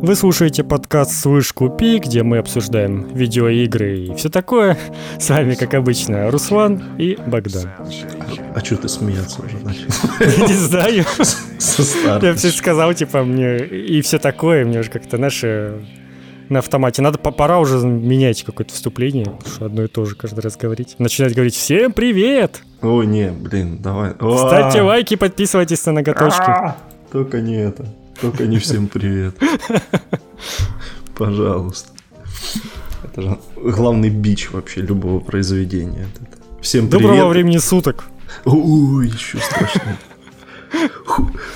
Вы слушаете подкаст «Слышь, купи», где мы обсуждаем видеоигры и все такое. С вами, как обычно, Руслан и Богдан. А что ты смеяться уже начал? Не знаю. Я все сказал, типа, мне и все такое, мне уже как-то наши на автомате. Надо, пора уже менять какое-то вступление, потому что одно и то же каждый раз говорить. Начинать говорить «Всем привет!» О, не, блин, давай. Ставьте лайки, подписывайтесь на ноготочки. А, только не это. Только не всем привет. Пожалуйста. Это же главный бич вообще любого произведения. Всем привет. Доброго времени суток. Ой, еще страшнее.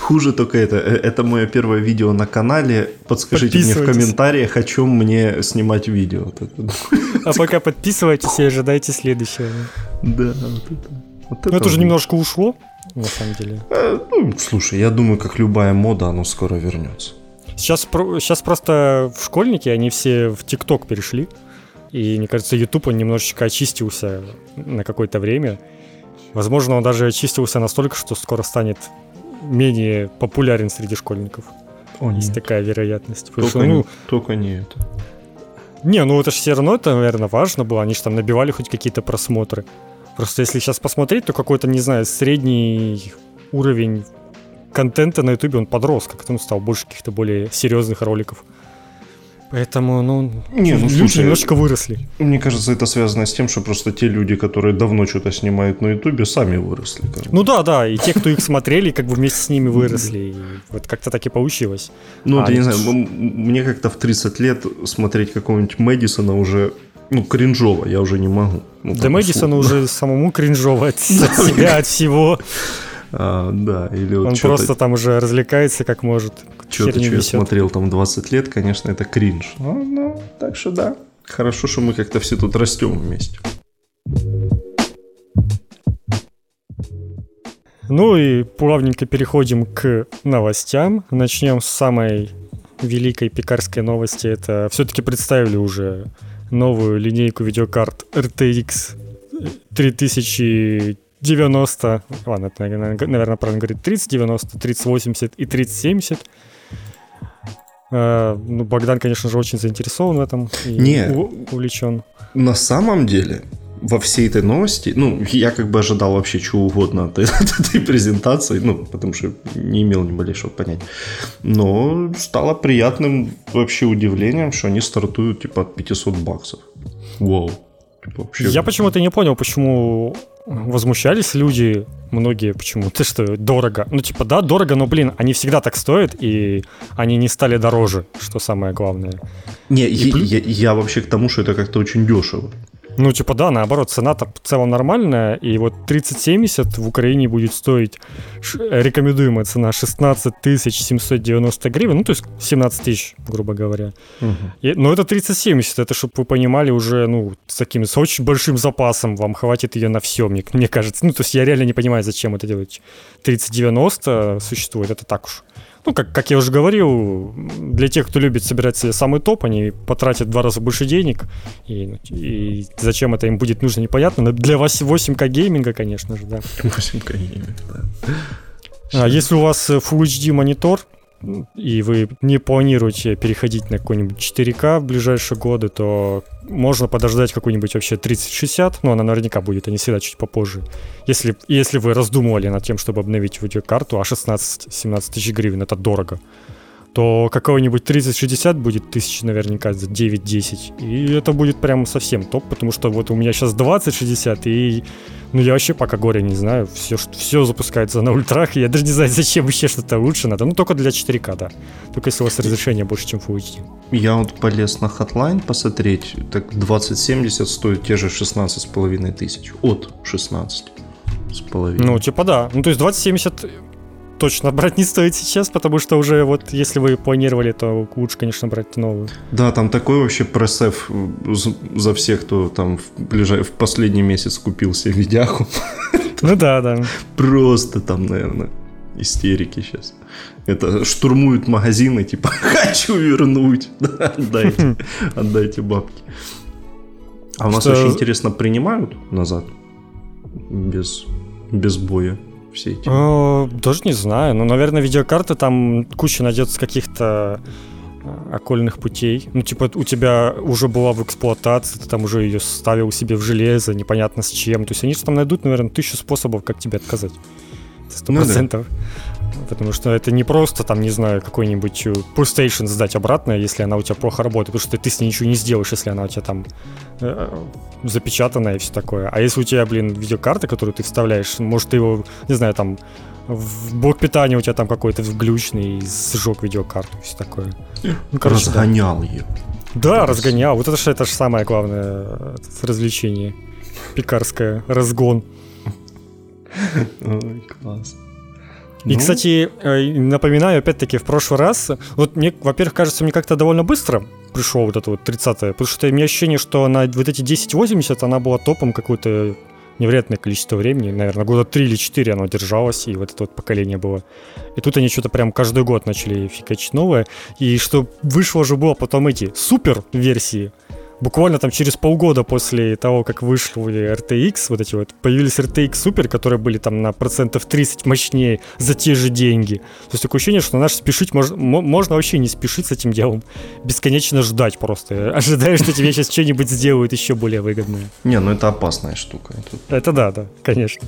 Хуже только это. Э, это мое первое видео на канале. Подскажите мне в комментариях, о чем мне снимать видео. А пока подписывайтесь и ожидайте следующего. Да, вот это. Вот это, это уже немножко ушло на самом деле. Э, ну, слушай, я думаю, как любая мода, оно скоро вернется. Сейчас, сейчас просто в школьники, они все в ТикТок перешли. И мне кажется, YouTube он немножечко очистился на какое-то время. Возможно, он даже очистился настолько, что скоро станет менее популярен среди школьников. О, Есть нет. такая вероятность. Только, что, ну, только не это. Не, ну это же все равно, это, наверное, важно было. Они же там набивали хоть какие-то просмотры. Просто если сейчас посмотреть, то какой-то, не знаю, средний уровень контента на ютубе, он подрос, как-то он стал больше каких-то более серьезных роликов. Поэтому, ну, не, ну люди слушай, немножко выросли. Мне кажется, это связано с тем, что просто те люди, которые давно что-то снимают на Ютубе, сами выросли. Ну да, да, и те, кто их смотрели, как бы вместе с ними выросли. И вот как-то так и получилось. Ну, а, я не знаю, мне как-то в 30 лет смотреть какого-нибудь Мэдисона уже ну, кринжово, я уже не могу. Ну, да Мэдисону уже самому кринжово от, от себя, от всего. А, да, или вот Он просто там уже развлекается как может. Что-то, что я смотрел там 20 лет, конечно, это кринж. Ну, ну, так что да. Хорошо, что мы как-то все тут растем вместе. Ну и плавненько переходим к новостям. Начнем с самой великой пекарской новости. Это все-таки представили уже новую линейку видеокарт RTX 3090, ладно, это, наверное, правильно говорить, 3090, 3080 и 3070. Uh, ну, Богдан, конечно же, очень заинтересован в этом и Не, увлечен. На самом деле, во всей этой новости, ну, я как бы ожидал вообще чего угодно от, от этой презентации, ну, потому что не имел ни малейшего понятия. Но стало приятным вообще удивлением, что они стартуют типа от 500 баксов. Вау. Типа, вообще... Я почему-то не понял, почему возмущались люди, многие, почему ты что, дорого. Ну, типа, да, дорого, но, блин, они всегда так стоят, и они не стали дороже, что самое главное. Не, и... я, я, я вообще к тому, что это как-то очень дешево. Ну, типа, да, наоборот, цена-то в целом нормальная, и вот 3070 в Украине будет стоить рекомендуемая цена 16 790 гривен, ну, то есть 17 тысяч, грубо говоря. Угу. И, но это 3070, это, чтобы вы понимали, уже, ну, с таким, с очень большим запасом вам хватит ее на все, мне, мне кажется. Ну, то есть я реально не понимаю, зачем это делать. 3090 существует, это так уж ну, как, как я уже говорил, для тех, кто любит собирать себе самый топ, они потратят в два раза больше денег, и, и зачем это им будет нужно, непонятно. Но для 8К гейминга, конечно же, да. 8К гейминга, да. А если у вас Full HD монитор, и вы не планируете переходить на какой-нибудь 4К в ближайшие годы, то можно подождать какой-нибудь вообще 3060, но она наверняка будет, а не всегда чуть попозже. Если, если вы раздумывали над тем, чтобы обновить видеокарту, а 16-17 тысяч гривен это дорого, то какой-нибудь 3060 будет тысяч наверняка за 9-10. И это будет прям совсем топ, потому что вот у меня сейчас 2060, и ну я вообще пока горя не знаю. Все, все запускается на ультрах, и я даже не знаю, зачем еще что-то лучше надо. Ну только для 4К, да. Только если у вас разрешение больше, чем Full HD. Я вот полез на Hotline посмотреть, так 2070 стоит те же 16,5 тысяч. От 16 с половиной. Ну, типа да. Ну, то есть 2070 точно брать не стоит сейчас, потому что уже вот если вы планировали, то лучше, конечно, брать новую. Да, там такой вообще пресеф за всех, кто там в, ближай... в последний месяц купил себе видяху. Ну да, да. Просто там, наверное, истерики сейчас. Это штурмуют магазины, типа, хочу вернуть, отдайте, отдайте бабки. А у нас очень интересно, принимают назад без, без боя? Все эти? О, даже не знаю. Ну, наверное, видеокарты там куча найдется каких-то окольных путей. Ну, типа, у тебя уже была в эксплуатации, ты там уже ее ставил себе в железо, непонятно с чем. То есть они же там найдут, наверное, тысячу способов, как тебе отказать. Сто процентов. Ну, да. Потому что это не просто, там, не знаю, какой-нибудь э, PlayStation сдать обратно, если она у тебя плохо работает, потому что ты с ней ничего не сделаешь, если она у тебя там э, запечатанная и все такое. А если у тебя, блин, видеокарта, которую ты вставляешь, может, ты его, не знаю, там, в блок питания у тебя там какой-то глючный, сжег видеокарту, все такое. Ну, короче, разгонял да. ее. Да, разгонял. Вот это же это же самое главное э, развлечение. Пекарское. Разгон. Ой, класс. И, ну? кстати, э, напоминаю, опять-таки, в прошлый раз, вот мне, во-первых, кажется, мне как-то довольно быстро пришел вот это вот 30-е, потому что у меня ощущение, что на вот эти 1080 она была топом какой-то невероятное количество времени, наверное, года 3 или 4 оно держалось, и вот это вот поколение было. И тут они что-то прям каждый год начали фигачить новое, и что вышло же было потом эти супер версии, буквально там через полгода после того, как вышли RTX, вот эти вот, появились RTX Super, которые были там на процентов 30 мощнее за те же деньги. То есть такое ощущение, что наш спешить можно, можно вообще не спешить с этим делом. Бесконечно ждать просто. Ожидаешь, что тебе сейчас что-нибудь сделают еще более выгодное. Не, ну это опасная штука. Это да, да, конечно.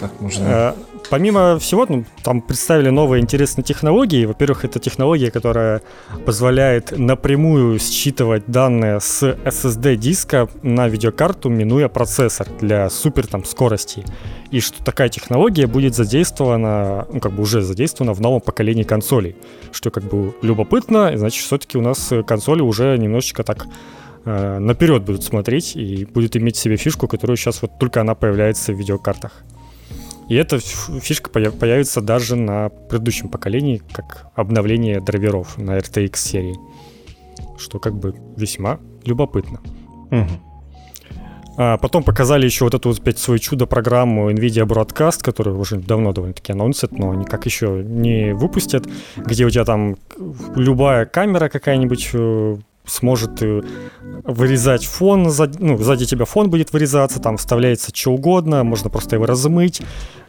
Так можно... А, помимо всего, ну, там представили новые интересные технологии. Во-первых, это технология, которая позволяет напрямую считывать данные с SSD диска на видеокарту, минуя процессор для супер там скорости. И что такая технология будет задействована, ну как бы уже задействована в новом поколении консолей. Что как бы любопытно, значит все-таки у нас консоли уже немножечко так э, наперед будут смотреть и будет иметь себе фишку, которую сейчас вот только она появляется в видеокартах. И эта фишка появится даже на предыдущем поколении, как обновление драйверов на RTX серии. Что как бы весьма любопытно. Угу. А потом показали еще вот эту вот опять свою чудо-программу NVIDIA Broadcast, которую уже давно довольно-таки анонсят, но никак еще не выпустят, где у тебя там любая камера какая-нибудь э, сможет э, вырезать фон, ну, сзади тебя фон будет вырезаться, там вставляется что угодно, можно просто его размыть.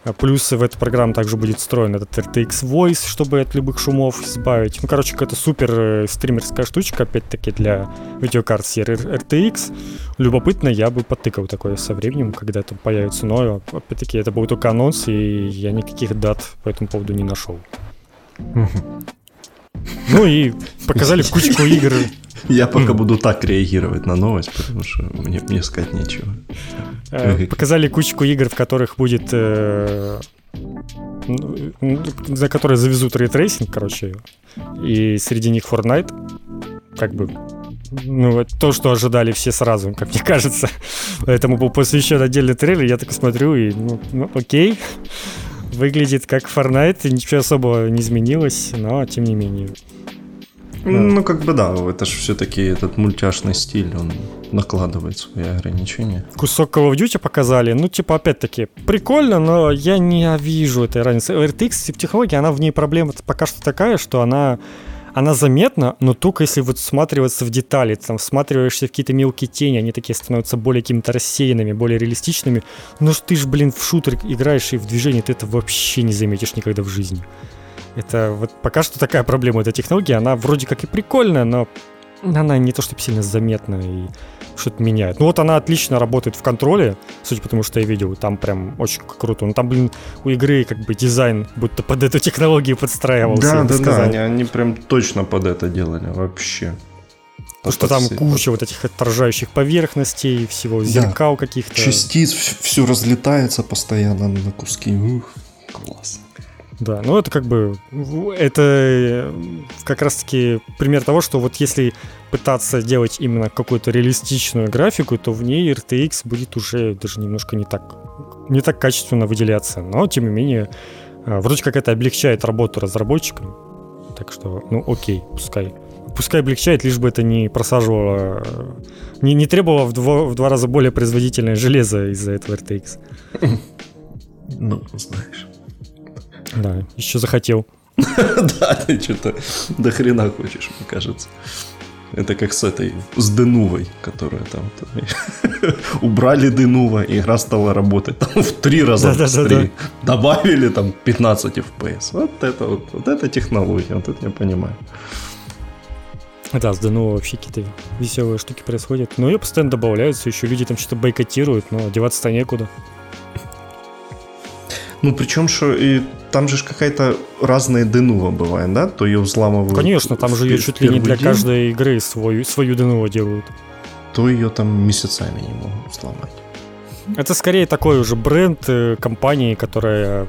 А плюс в эту программу также будет встроен этот RTX Voice, чтобы от любых шумов избавить. Ну, короче, какая-то супер э, стримерская штучка, опять-таки, для видеокарт серии RTX. Любопытно, я бы потыкал такое со временем, когда это появится, но, опять-таки, это был только анонс, и я никаких дат по этому поводу не нашел. Ну и показали кучку игр я пока буду так реагировать на новость, потому что мне, мне сказать нечего. Э, показали кучку игр, в которых будет... Э, за которые завезут ray tracing, короче. И среди них Fortnite. Как бы ну, это то, что ожидали все сразу, как мне кажется. Поэтому был посвящен отдельный трейлер, я так смотрю и, ну, ну окей. Выглядит как Fortnite, ничего особого не изменилось, но тем не менее. Ну, как бы да, это же все-таки этот мультяшный стиль, он накладывает свои ограничения. Кусок Call of Duty показали, ну, типа, опять-таки, прикольно, но я не вижу этой разницы. RTX технология, она в ней проблема пока что такая, что она она заметна, но только если вот всматриваться в детали, там всматриваешься в какие-то мелкие тени, они такие становятся более какими-то рассеянными, более реалистичными. Но ж ты ж, блин, в шутер играешь и в движении ты это вообще не заметишь никогда в жизни. Это вот пока что такая проблема этой технологии. Она вроде как и прикольная, но она не то чтобы сильно заметна и что-то меняет. Ну вот она отлично работает в контроле, судя по тому, что я видел, там прям очень круто. Ну там, блин, у игры как бы дизайн будто под эту технологию подстраивался. Да, да, да, они, они прям точно под это делали вообще. Потому что там все. куча вот этих отражающих поверхностей, всего зеркал да. каких-то. Частиц, все разлетается постоянно на куски. Ух, класс. Да, ну это как бы, это э, как раз-таки пример того, что вот если пытаться делать именно какую-то реалистичную графику, то в ней RTX будет уже даже немножко не так, не так качественно выделяться. Но, тем не менее, э, вроде как это облегчает работу разработчикам. Так что, ну окей, пускай. Пускай облегчает, лишь бы это не просаживало, не, не требовало в два, в два раза более производительное железо из-за этого RTX. Ну, знаешь. Да, еще захотел. Да, ты что-то до хрена хочешь, мне кажется. Это как с этой, с Денувой, которая там убрали Денува, и игра стала работать там в три раза да, быстрее. Да, да, да. Добавили там 15 FPS. Вот это вот, вот это технология, вот это я понимаю. Да, с ДНО вообще какие-то веселые штуки происходят. Но ее постоянно добавляются, еще люди там что-то бойкотируют, но деваться-то некуда. Ну, причем, что и там же какая-то разная денува бывает, да? То ее взламывают. Конечно, там же ее чуть ли не для день, каждой игры свою, свою денуву делают. То ее там месяцами не могут взломать. Это скорее такой уже бренд э, компании, которая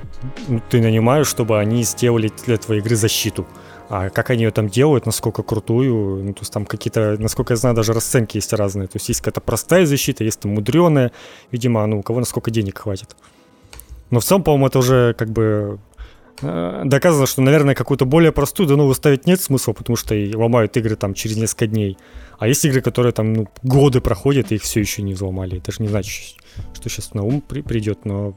ну, ты нанимаешь, чтобы они сделали для твоей игры защиту. А как они ее там делают, насколько крутую, ну, то есть там какие-то, насколько я знаю, даже расценки есть разные. То есть есть какая-то простая защита, есть там мудреная, видимо, ну, у кого насколько денег хватит. Но в целом, по-моему, это уже как бы э, доказано, что, наверное, какую-то более простую дану выставить нет смысла, потому что и ломают игры там через несколько дней. А есть игры, которые там ну, годы проходят, и их все еще не взломали. Это же не значит, что сейчас на ум при- придет, но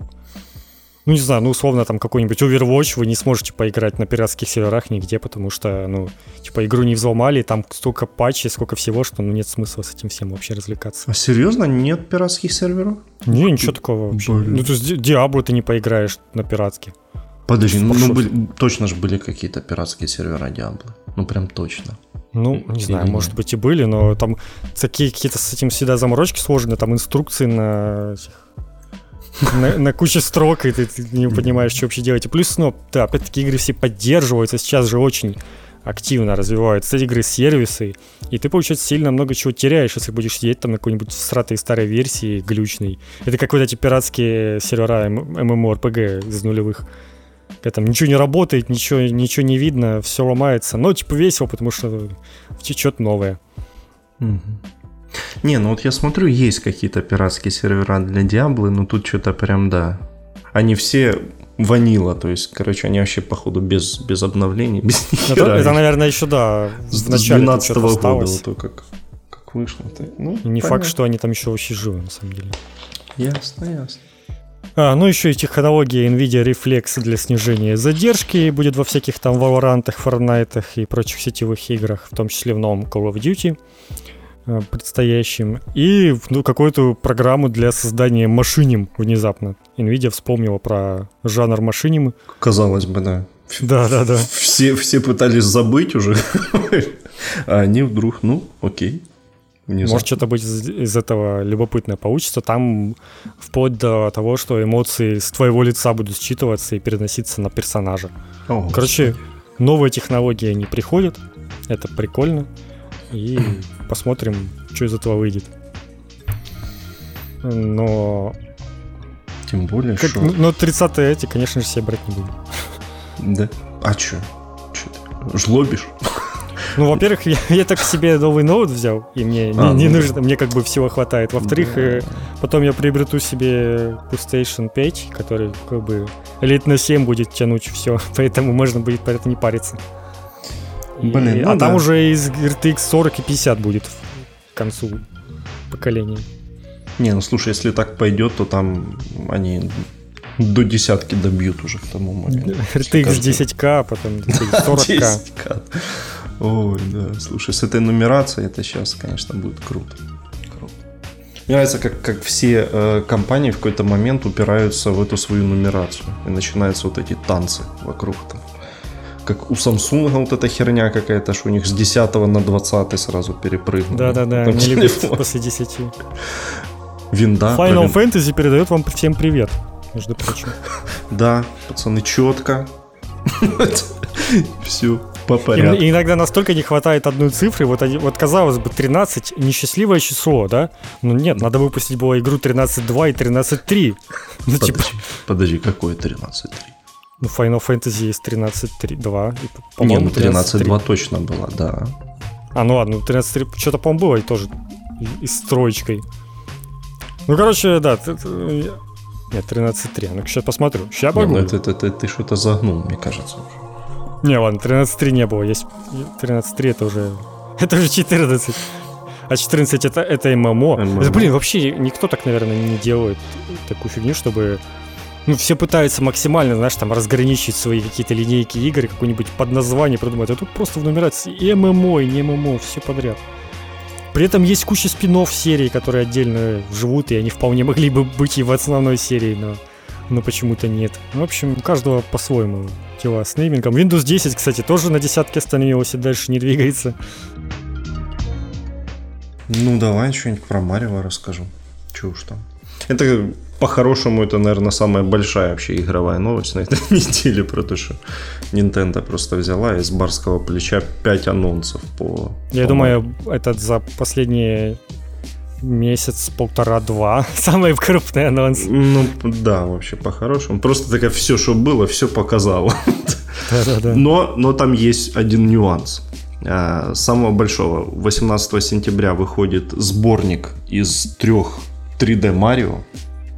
ну, не знаю, ну, условно, там какой-нибудь Overwatch вы не сможете поиграть на пиратских серверах нигде, потому что, ну, типа, игру не взломали, там столько патчей, сколько всего, что, ну, нет смысла с этим всем вообще развлекаться. А серьезно, нет пиратских серверов? Не, ничего такого вообще. Блин. Ну, то есть Диабло ты не поиграешь на пиратке. Подожди, ну, ну были, точно же были какие-то пиратские сервера Диабло. Ну, прям точно. Ну, не Или знаю, нет? может быть и были, но там такие какие-то с этим всегда заморочки сложные, там инструкции на на, куче строк, и ты, не понимаешь, что вообще делать. Плюс, ну, да, опять-таки игры все поддерживаются, сейчас же очень активно развиваются игры-сервисы, и ты, получается, сильно много чего теряешь, если будешь сидеть там на какой-нибудь сратой старой версии, глючной. Это как вот эти пиратские сервера MMORPG из нулевых. Когда там ничего не работает, ничего, ничего не видно, все ломается. Но, типа, весело, потому что течет новое. Mm-hmm. Не, ну вот я смотрю, есть какие-то пиратские сервера для Диаблы, но тут что-то прям, да. Они все ванила, то есть, короче, они вообще, походу, без, без обновлений, без ну, это, это, наверное, еще, да, начале 12 -го года, вот то, как, как вышло. -то. Ну, не понятно. факт, что они там еще вообще живы, на самом деле. Ясно, ясно. А, ну, еще и технология NVIDIA Reflex для снижения задержки будет во всяких там Valorant, Fortnite и прочих сетевых играх, в том числе в новом Call of Duty. Э, предстоящим, и ну, какую-то программу для создания машиним внезапно. NVIDIA вспомнила про жанр машиним. Казалось бы, да. Да, да, да. Все, все пытались забыть уже, а они вдруг, ну, окей. Внезапно. Может, что-то быть из, из этого любопытное получится. Там вплоть до того, что эмоции с твоего лица будут считываться и переноситься на персонажа. О, Короче, новые технологии, они приходят. Это прикольно. И посмотрим, что из этого выйдет. Но... Тем более, как, что... Но 30 эти, конечно же, все брать не будем. Да? А чё? Чё ты? Жлобишь? Ну, во-первых, я, я так себе новый ноут взял, и мне а, не, не ну, нужно, мне как бы всего хватает. Во-вторых, да. э, потом я приобрету себе PlayStation 5, который как бы лет на 7 будет тянуть все, поэтому можно будет по это не париться. Блин, и, ну а да. там уже из RTX 40 и 50 будет к концу поколения. Не, ну слушай, если так пойдет, то там они до десятки добьют уже к тому моменту. RTX 10к, а потом 40к. 10к. Ой, да. Слушай, с этой нумерацией это сейчас, конечно, будет круто. круто. Мне нравится, как, как все э, компании в какой-то момент упираются в эту свою нумерацию. И начинаются вот эти танцы вокруг там как у Samsung вот эта херня какая-то, что у них с 10 на 20 сразу перепрыгнули. Да-да-да, не любят после 10. Винда. Final вин... Fantasy передает вам всем привет, между прочим. Да, пацаны, четко. Все по порядку. И, иногда настолько не хватает одной цифры. Вот, вот казалось бы, 13 несчастливое число, да? Ну нет, надо выпустить было игру 13.2 и 13.3. Ну, подожди, типа... подожди, какое 13.3? Ну, Final Fantasy есть 13.2. Не, ну 13.2 точно была, да. А, ну ладно, 13.3 ну, что-то, по-моему, было и тоже и с троечкой. Ну, короче, да. Нет, 13.3. Ну, сейчас посмотрю. Сейчас могу. Ну, это, это, это, ты что-то загнул, мне кажется, уже. Не, ладно, 13.3 не было. Есть 13.3 это уже... Это уже 14. А 14 это, это ММО. ММО. Это, блин, вообще никто так, наверное, не делает такую фигню, чтобы ну, все пытаются максимально, знаешь, там разграничить свои какие-то линейки игр, какое-нибудь подназвание придумать, а тут просто в нумерации и ММО, и не ММО, все подряд. При этом есть куча спин серий, которые отдельно живут, и они вполне могли бы быть и в основной серии, но, но почему-то нет. В общем, у каждого по-своему дела с неймингом. Windows 10, кстати, тоже на десятке остановился, дальше не двигается. Ну, давай что-нибудь про Марио расскажу. Чего уж там. Это по-хорошему, это, наверное, самая большая вообще игровая новость на этой неделе, про то, что Nintendo просто взяла из барского плеча 5 анонсов по... Я по думаю, этот за последние месяц, полтора-два. Самый крупный анонс. Ну, да, вообще по-хорошему. Просто такая все, что было, все показало. Да-да-да. Но, но там есть один нюанс. А, самого большого. 18 сентября выходит сборник из трех 3D Марио.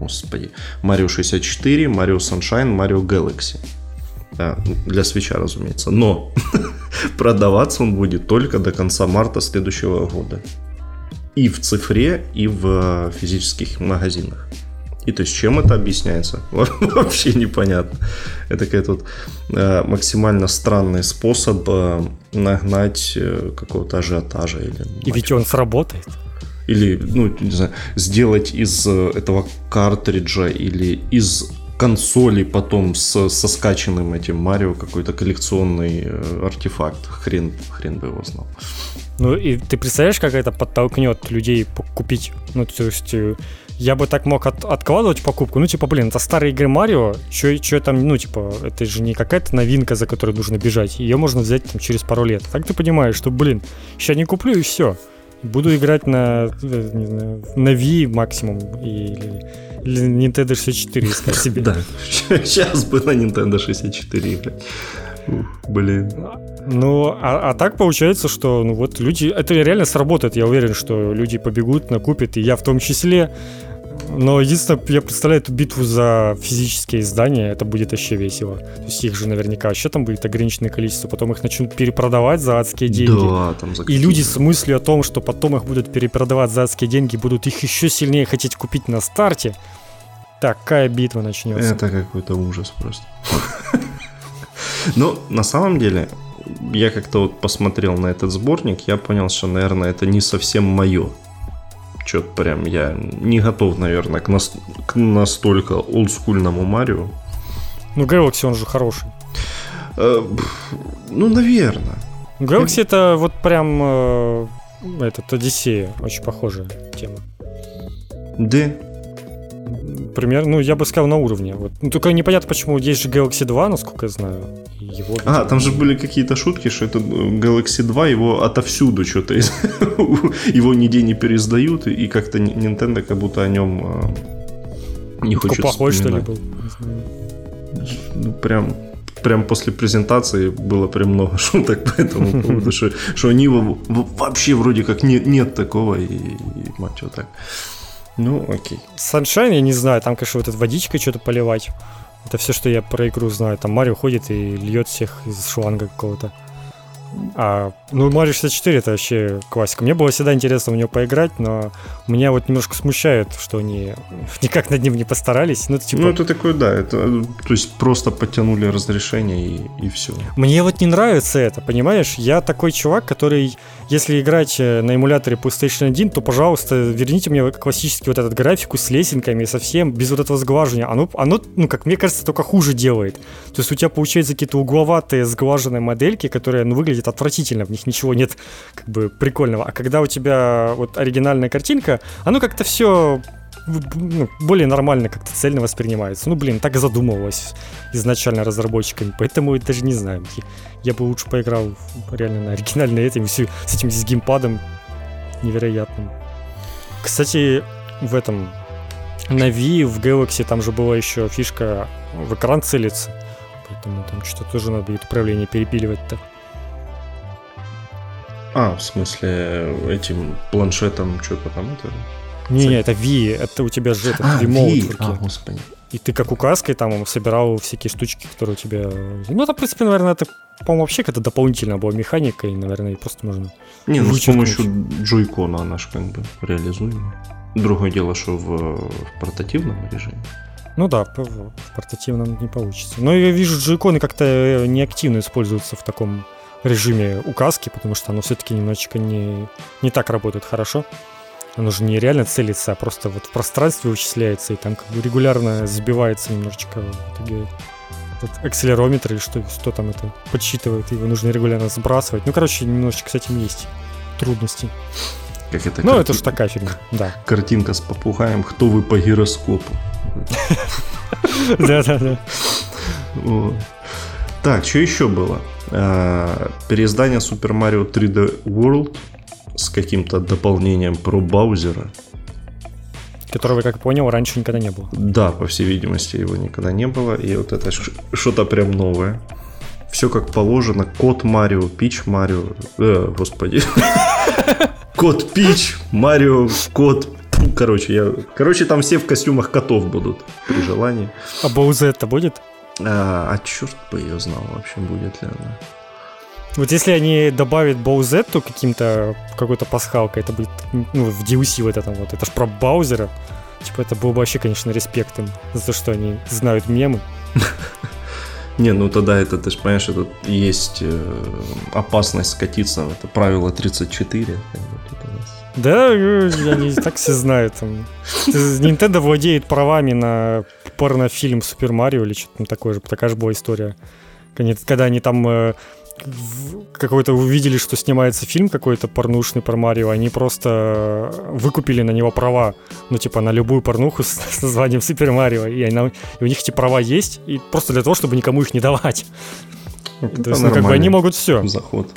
Господи. Марио 64, Марио Sunshine, Марио Galaxy. Да, для свеча, разумеется. Но продаваться он будет только до конца марта следующего года и в цифре, и в физических магазинах. И то есть чем это объясняется? Вообще непонятно. Это какой-то вот, э, максимально странный способ э, нагнать э, какого-то ажиотажа. Или, и ведь он сработает. Или, ну, не знаю, сделать из э, этого картриджа или из консоли потом с, со скачанным этим Марио какой-то коллекционный э, артефакт. Хрен, хрен бы его знал. Ну и ты представляешь, как это подтолкнет людей купить? Ну, то есть э, я бы так мог от, откладывать покупку. Ну, типа, блин, это старые игры Марио, что там, ну, типа, это же не какая-то новинка, за которой нужно бежать. Ее можно взять там через пару лет. Так ты понимаешь, что, блин, сейчас не куплю и все. Буду играть на, э, не знаю, на Wii максимум или, или Nintendo 64 искать себе. Да, сейчас бы на Nintendo 64 играть. Блин. Ну, а, а так получается, что ну вот люди, это реально сработает, я уверен, что люди побегут, накупят, и я в том числе. Но единственное, я представляю эту битву за физические издания, это будет вообще весело. То есть их же наверняка еще там будет ограниченное количество, потом их начнут перепродавать за адские деньги. Да, там за И люди с мыслью о том, что потом их будут перепродавать за адские деньги, будут их еще сильнее хотеть купить на старте. Такая битва начнется. Это какой-то ужас просто. Но на самом деле, я как-то вот посмотрел на этот сборник, я понял, что, наверное, это не совсем мое. Что-то прям я не готов, наверное, к, нас, к настолько олдскульному Марио. Ну, Galaxy, он же хороший. Э, ну, наверное. Galaxy это вот прям э, этот Одиссея, очень похожая тема. Да, примерно, ну, я бы сказал, на уровне. Вот. Ну, только непонятно, почему есть же Galaxy 2, насколько я знаю. Его, а, там же были какие-то шутки, что это э, Galaxy 2, его отовсюду что-то, его нигде не переиздают, и как-то Nintendo как будто о нем э, не хочет плохой, что ли, был? Ну, прям прям после презентации было прям много шуток по этому поводу, что, что они вообще вроде как не, нет такого, и, и мать вот так. Ну, окей. Sunshine, я не знаю, там, конечно, вот эта водичкой что-то поливать. Это все, что я про игру знаю. Там Марио ходит и льет всех из шланга какого-то. А, ну, Mario 64 это вообще классика. Мне было всегда интересно в него поиграть, но меня вот немножко смущает, что они никак над ним не постарались. Ну, это, типа... ну, это такое, да. Это, то есть просто подтянули разрешение и, и все. Мне вот не нравится это, понимаешь? Я такой чувак, который, если играть э, на эмуляторе PlayStation 1, то, пожалуйста, верните мне классический вот этот графику с лесенками, совсем без вот этого сглаживания. Оно, оно, ну, как мне кажется, только хуже делает. То есть у тебя получаются какие-то угловатые сглаженные модельки, которые, ну, выглядят выглядит отвратительно, в них ничего нет как бы прикольного. А когда у тебя вот оригинальная картинка, оно как-то все ну, более нормально как-то цельно воспринимается. Ну, блин, так задумывалось изначально разработчиками, поэтому даже не знаю. Я бы лучше поиграл реально на оригинальной этим, с этим с геймпадом невероятным. Кстати, в этом на Wii, в Galaxy там же была еще фишка в экран целиться. Поэтому там что-то тоже надо будет управление перепиливать-то. А, в смысле, этим планшетом что-то там это? Не, не, это V, это у тебя же этот а, V. в руке. А, господи. И ты как указкой там собирал всякие штучки, которые у тебя... Ну, это, в принципе, наверное, это, по-моему, вообще какая-то дополнительная была механика, и, наверное, просто можно... Не, ну, с помощью джойкона она же как бы реализуема. Другое дело, что в, в портативном режиме. Ну да, в портативном не получится. Но я вижу, джойконы как-то э, неактивно используются в таком режиме указки, потому что оно все-таки немножечко не, не так работает хорошо. Оно же не реально целится, а просто вот в пространстве вычисляется, и там как бы регулярно сбивается немножечко в итоге этот акселерометр или что, что там это подсчитывает, его нужно регулярно сбрасывать. Ну, короче, немножечко с этим есть трудности. Как это ну, это ж такая фигня, да. Картинка с попугаем «Кто вы по гироскопу?» Да-да-да. Так, что еще было? А, переиздание Super Mario 3D World с каким-то дополнением про Баузера. Которого, как понял, раньше никогда не было. Да, по всей видимости, его никогда не было. И вот это что-то прям новое. Все как положено. Кот Марио, Пич Марио. Э, господи. Кот Пич, Марио, кот Короче, я... Короче, там все в костюмах котов будут при желании. А Боузетта будет? А, а черт бы ее знал вообще, будет ли она. Вот если они добавят Боузетту каким-то, какой-то пасхалкой, это будет, ну, в DLC вот этом вот, это ж про Баузера, типа это был бы вообще, конечно, респект им за то, что они знают мемы. Не, ну тогда это, ты же понимаешь, это есть э, опасность скатиться в это правило 34. Да, э, они так все знают. Nintendo владеет правами на порнофильм Супер Марио или что-то такое же. Такая же была история. Когда они там э, какой-то увидели, что снимается фильм какой-то порнушный про Марио, они просто выкупили на него права, ну, типа, на любую порнуху с, с названием Супер Марио, и, они, и у них эти права есть, и просто для того, чтобы никому их не давать. Это То есть, ну, как бы они могут все. Заход.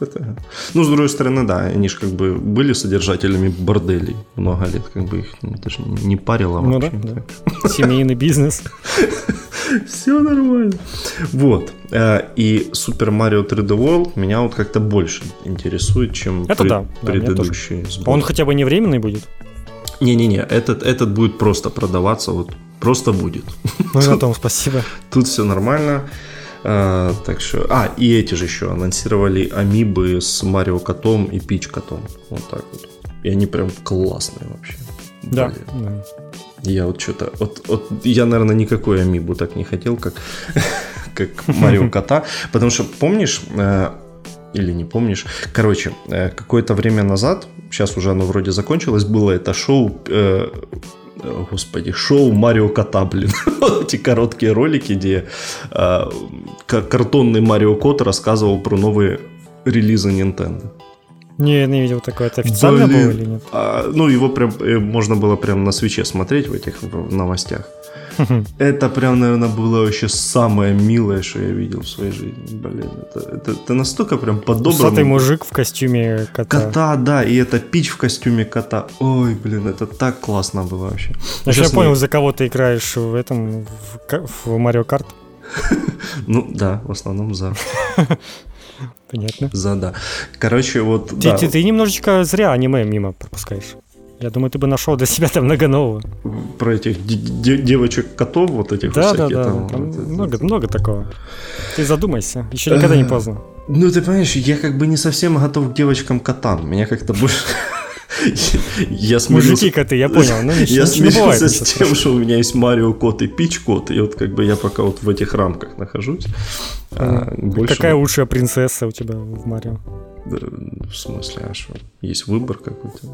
Это... Ну, с другой стороны, да, они же как бы были содержателями борделей много лет, как бы их ну, даже не парило ну, вообще. Да, да. Семейный бизнес. Все нормально. Вот. Э, и Super Mario 3D World меня вот как-то больше интересует, чем Это да, предыдущий сбор. Он хотя бы не временный будет? Не-не-не, этот, этот будет просто продаваться, вот просто будет. Ну, на том спасибо. Тут все нормально. А, так что... А, и эти же еще анонсировали амибы с Марио котом и Пич котом. Вот так вот. И они прям классные вообще. Да. да. Я вот что-то... Вот, вот я, наверное, никакой амибу так не хотел, как, как Марио кота. Потому что, помнишь, э, или не помнишь. Короче, э, какое-то время назад, сейчас уже оно вроде закончилось, было это шоу э, господи, шоу Марио Кота, блин. Эти короткие ролики, где э, картонный Марио Кот рассказывал про новые релизы Nintendo. Не, я не видел такое. Это официально Блин. было или нет? А, ну, его прям э, можно было прям на свече смотреть в этих в новостях. Это прям, наверное, было вообще самое милое, что я видел в своей жизни. Блин, это, это, это настолько прям по-доброму. Усатый мужик в костюме кота. Кота, да, и это пич в костюме кота. Ой, блин, это так классно было вообще. Я сейчас понял, за кого ты играешь в этом, в, в Марио Карт. Ну, да, в основном за. Понятно. За, да. Короче, вот... Ты, да. ты, ты немножечко зря аниме мимо пропускаешь. Я думаю, ты бы нашел для себя там много нового. Про этих девочек-котов, вот этих да, всяких, да, да, там, там вот, много, это... много такого. Ты задумайся, еще никогда не поздно. Ну, ты понимаешь, я как бы не совсем готов к девочкам-котам. Меня как-то больше... Я Мужики коты, я понял. Ну, ничего, я смирился с тем, что у меня есть Марио кот и Пич кот, и вот как бы я пока вот в этих рамках нахожусь. А, больше... Какая лучшая принцесса у тебя в Марио? Да, в смысле, а что? Есть выбор какой-то?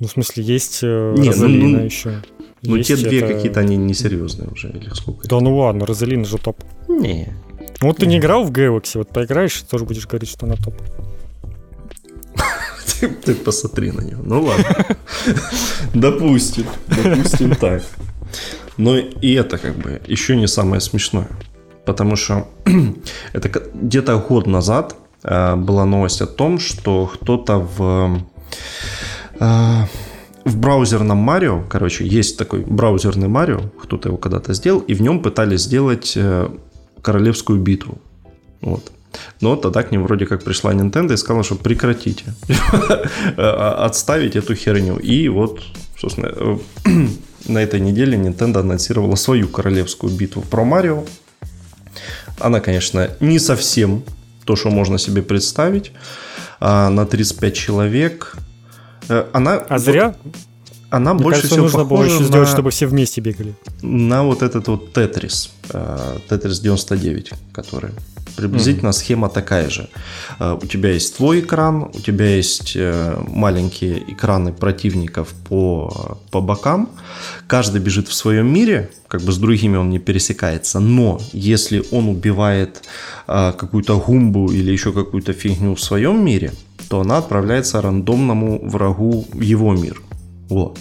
Ну, в смысле, есть э, Не, ну, Розалина ну, еще. Ну, есть те две это... какие-то, они несерьезные уже, или сколько? Да ну ладно, Розалина же топ. Не. Ну, вот ты не играл в Galaxy, вот поиграешь, тоже будешь говорить, что она топ. Ты, посмотри на него. Ну ладно. Допустим. Допустим так. Но и это как бы еще не самое смешное. Потому что это где-то год назад э, была новость о том, что кто-то в в браузерном Марио, короче, есть такой браузерный Марио, кто-то его когда-то сделал, и в нем пытались сделать э, королевскую битву. Вот. Но тогда к ним вроде как пришла Nintendo и сказала, что прекратите отставить эту херню. И вот, собственно, э, на этой неделе Nintendo анонсировала свою королевскую битву про Марио. Она, конечно, не совсем то, что можно себе представить. А на 35 человек. Э, она... А зря? Она Мне больше кажется, всего нужно было еще на, сделать, чтобы все вместе бегали. на вот этот вот Тетрис, э, Тетрис 99, который приблизительно схема такая же. Э, У тебя есть твой экран, у тебя есть э, маленькие экраны противников по, по бокам. Каждый бежит в своем мире, как бы с другими он не пересекается. Но если он убивает какую-то гумбу или еще какую-то фигню в своем мире, то она отправляется рандомному врагу в его мир. Вот.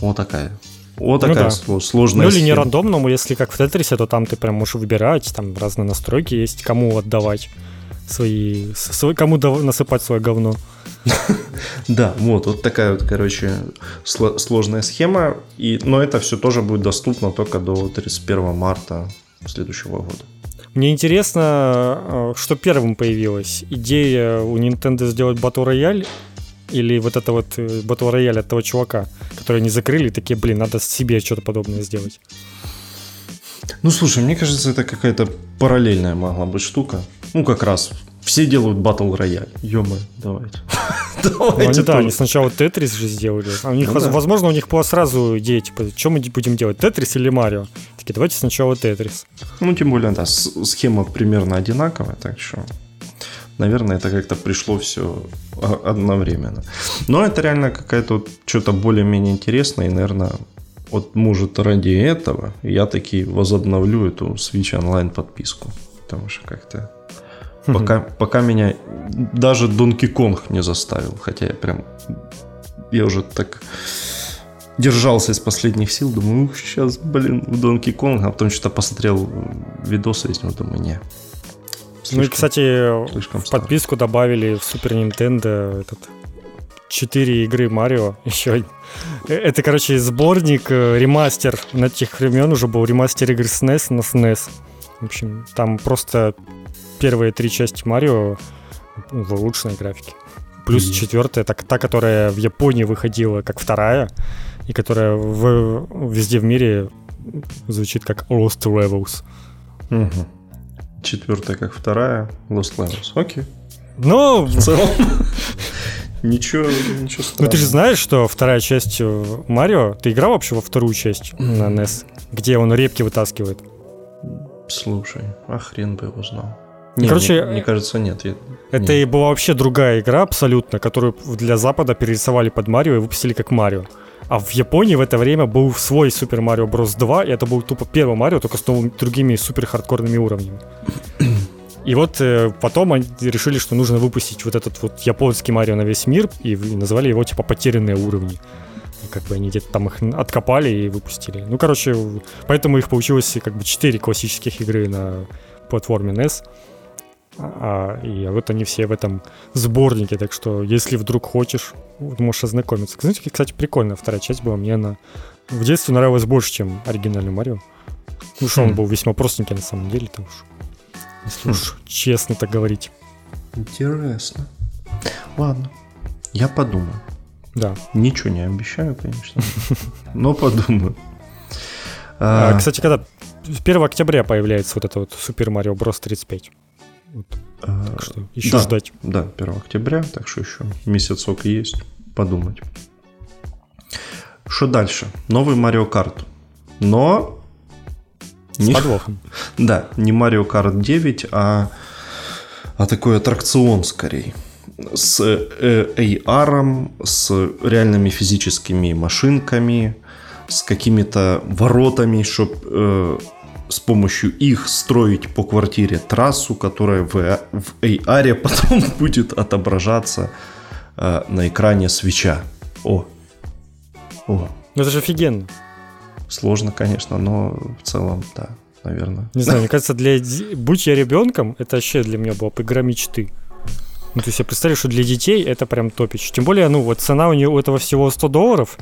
Вот такая. Вот Ну такая да. сло- сложная Ну или не рандомному, если как в Тетрисе, то там ты прям можешь выбирать, там разные настройки есть, кому отдавать свои, с- свой, кому насыпать свое говно. Да, вот, вот такая вот, короче, сло- сложная схема. И, но это все тоже будет доступно только до 31 марта следующего года. Мне интересно, э, что первым появилось. Идея у Nintendo сделать Battle Royale или вот это вот э, Battle Royale от того чувака, который не закрыли, и такие, блин, надо себе что-то подобное сделать. Ну, слушай, мне кажется, это какая-то параллельная могла быть штука. Ну, как раз все делают батл рояль. ё давайте. Ну, они, Давайте да, они сначала Тетрис же сделали. А у них, Ну воз- да. возможно, у них была сразу идея, типа, что мы будем делать, Тетрис или Марио? Такие, давайте сначала Тетрис. Ну, тем более, да, схема примерно одинаковая, так что, наверное, это как-то пришло все одновременно. Но это реально какая-то вот что-то более-менее интересное, и, наверное, вот, может, ради этого я таки возобновлю эту Switch Online подписку, потому что как-то пока, пока меня даже Donkey Kong не заставил, хотя я прям, я уже так держался из последних сил, думаю, сейчас, блин, в Donkey Kong, а потом что-то посмотрел видосы из него, думаю, не. Ну и, Слишком- кстати, слишком в подписку добавили в Супер Nintendo этот 4 игры Марио. Еще это, короче, сборник, э, ремастер. На тех времен уже был ремастер игр SNES на SNES. В общем, там просто первые три части Марио ну, в улучшенной графике. Плюс Мгм. четвертая, так, та, которая в Японии выходила как вторая, и которая в, везде в мире звучит как Lost Levels. Мгм. Четвертая, как вторая, Lost Levels. Окей. Но В целом, ничего, ничего Ну ты же знаешь, что вторая часть э, Марио, ты играл вообще во вторую часть на NES, где он репки вытаскивает? Слушай, а хрен бы его знал. Ну, Не, короче, мне, мне кажется, нет. я- Это не. и была вообще другая игра абсолютно, которую для Запада перерисовали под Марио и выпустили как Марио. А в Японии в это время был свой Супер Марио Брос 2, и это был тупо первый Марио, только с новыми, другими супер хардкорными уровнями. И вот э, потом они решили, что нужно выпустить вот этот вот японский Марио на весь мир, и, назвали его типа «Потерянные уровни». И как бы они где-то там их откопали и выпустили. Ну, короче, поэтому их получилось как бы 4 классических игры на платформе NES. А, и вот они все в этом сборнике, так что если вдруг хочешь, можешь ознакомиться. Знаете, кстати, прикольно, вторая часть была мне она в детстве нравилась больше, чем оригинальный Марио. Ну что, он Хм. был весьма простенький на самом деле, там уж, если Хм. уж честно так говорить. Интересно. Ладно, я подумаю. Да. Ничего не обещаю, конечно, но подумаю. А, А, кстати, когда 1 октября появляется вот это вот Супер Марио Брос 35. Вот, а, так что еще да. ждать. Да, 1 октября, так что еще месяцок есть подумать. Что дальше? Новый Марио Карт. Но... С не- подвохом. Да, не Mario Kart 9, а, а такой аттракцион скорее. С э, AR, с реальными физическими машинками, с какими-то воротами, чтобы с помощью их строить по квартире трассу, которая в, в AR потом будет отображаться э, на экране свеча. О! О! Ну это же офигенно. Сложно, конечно, но в целом, да, наверное. Не знаю, мне кажется, для... Будь я ребенком, это вообще для меня была бы игра мечты. Ну, то есть я представляю, что для детей это прям топич. Тем более, ну, вот цена у нее у этого всего 100 долларов.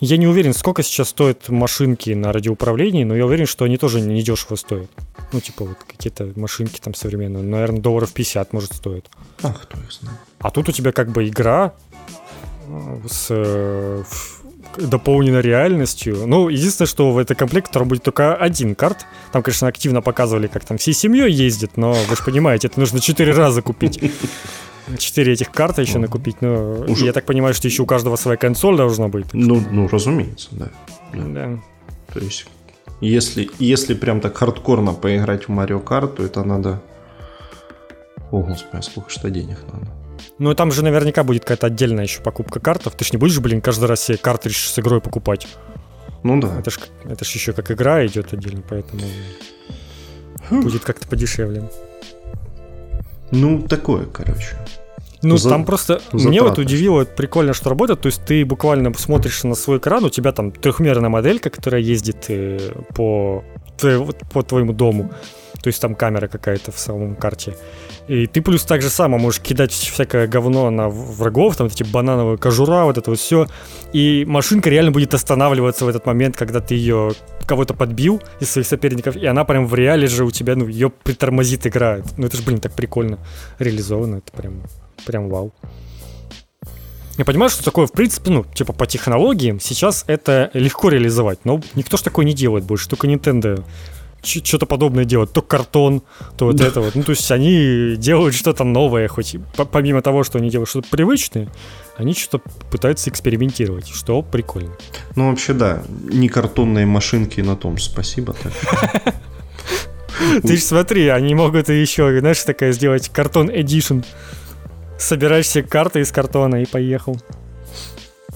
Я не уверен, сколько сейчас стоят машинки на радиоуправлении, но я уверен, что они тоже не дешево стоят. Ну, типа вот какие-то машинки там современные, наверное, долларов 50, может, стоят. А кто их знает? А тут у тебя как бы игра э, с э, дополненной реальностью. Ну, единственное, что в этом комплекте там будет только один карт. Там, конечно, активно показывали, как там всей семьей ездят, но вы же понимаете, это нужно четыре раза купить. 4 этих карты еще накупить, но Уже... я так понимаю, что еще у каждого своя консоль должна быть. Ну, ну разумеется, да. да. да. То есть, если, если прям так хардкорно поиграть в Марио Kart, то это надо... О, господи, а сколько что денег надо. Ну, там же наверняка будет какая-то отдельная еще покупка картов. Ты ж не будешь, блин, каждый раз себе картридж с игрой покупать. Ну да. Это ж, это ж еще как игра идет отдельно, поэтому будет как-то подешевле. Ну, такое, короче. Ну, За... там просто... Затратно. Мне вот удивило, прикольно, что работает. То есть ты буквально смотришь на свой экран, у тебя там трехмерная моделька, которая ездит э, по, по твоему дому. То есть там камера какая-то в самом карте. И ты плюс так же само можешь кидать всякое говно на врагов, там эти банановые кожура, вот это вот все. И машинка реально будет останавливаться в этот момент, когда ты ее кого-то подбил из своих соперников, и она прям в реале же у тебя, ну, ее притормозит игра. Ну, это же, блин, так прикольно реализовано. Это прям, прям вау. Я понимаю, что такое, в принципе, ну, типа по технологиям сейчас это легко реализовать, но никто ж такое не делает больше, только Nintendo что-то подобное делать, то картон, то вот это вот. Ну, то есть они делают что-то новое, хоть помимо того, что они делают что-то привычное, они что-то пытаются экспериментировать, что прикольно. Ну, вообще, да, не картонные машинки на том спасибо. Ты ж смотри, они могут еще, знаешь, такая сделать картон Edition. Собираешь все карты из картона и поехал.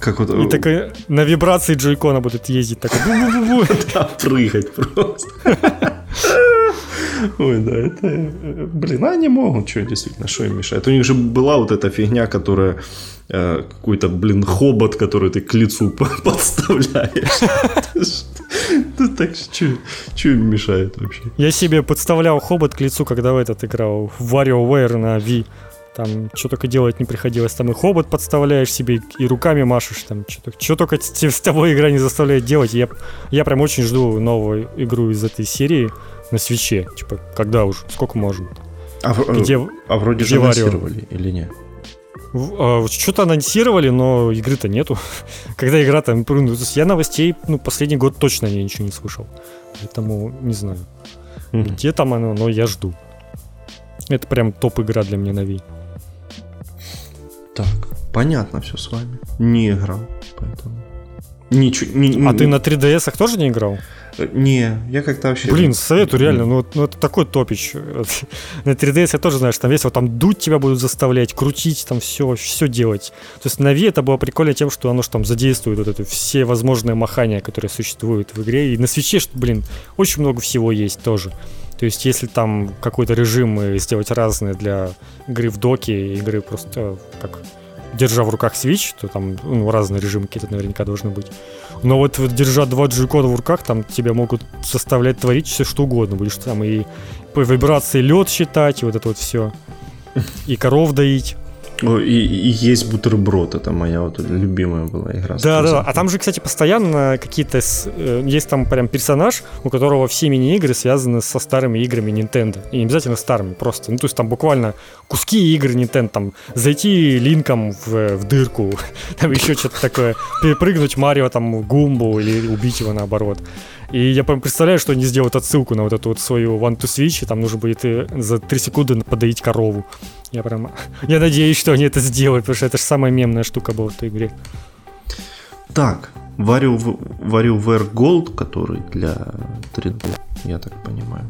Как вот... И э, такой на вибрации джойкона будут ездить. Так, да, прыгать просто. Ой, да, это... Э, блин, они могут, что действительно, что им мешает. У них же была вот эта фигня, которая э, какой-то, блин, хобот, который ты к лицу подставляешь. Ну так что им мешает вообще? Я себе подставлял хобот к лицу, когда в этот играл в WarioWare на Wii. Там что только делать не приходилось. Там и хобот подставляешь себе, и руками машешь. Там что, что только с тобой игра не заставляет делать. Я, я прям очень жду новую игру из этой серии на свече. Типа, когда уже? Сколько можно? А, где, а вроде где же анонсировали или нет? А, что-то анонсировали, но игры-то нету. Когда игра там... Ну, я новостей, ну, последний год точно я ничего не слышал. Поэтому не знаю. Mm-hmm. Где там оно, но я жду. Это прям топ-игра для меня на Wii. Так, понятно все с вами. Не играл, поэтому. Ничего. Не, а не, ты на 3DS тоже не играл? Э, не, я как-то вообще... Блин, советую реально, ну, ну это такой топич. на 3DS я тоже, знаешь, там весело, там дуть тебя будут заставлять, крутить, там все, все делать. То есть на Wii это было прикольно тем, что оно же там задействует вот это все возможные махания, которые существуют в игре. И на свече, блин, очень много всего есть тоже. То есть, если там какой-то режим сделать разные для игры в доке, игры просто как держа в руках Switch, то там ну, разные режимы какие-то наверняка должны быть. Но вот, вот держа два джойкона в руках, там тебя могут заставлять творить все что угодно. Будешь там и по вибрации лед считать, и вот это вот все. И коров доить. И, и есть бутерброд, это моя вот любимая была игра. Да, да, а там же, кстати, постоянно какие-то... Э, есть там прям персонаж, у которого все мини-игры связаны со старыми играми Nintendo. И не обязательно старыми, просто. Ну, то есть там буквально куски игр Nintendo, там, зайти линком в, в дырку, там еще что-то такое, перепрыгнуть Марио там Гумбу или убить его наоборот. И я прям представляю, что они сделают отсылку на вот эту вот свою One to Switch, и там нужно будет за 3 секунды подоить корову. Я прям... Я надеюсь, что они это сделают, потому что это же самая мемная штука была в той игре. Так, WarioWare Gold, который для 3D, я так понимаю.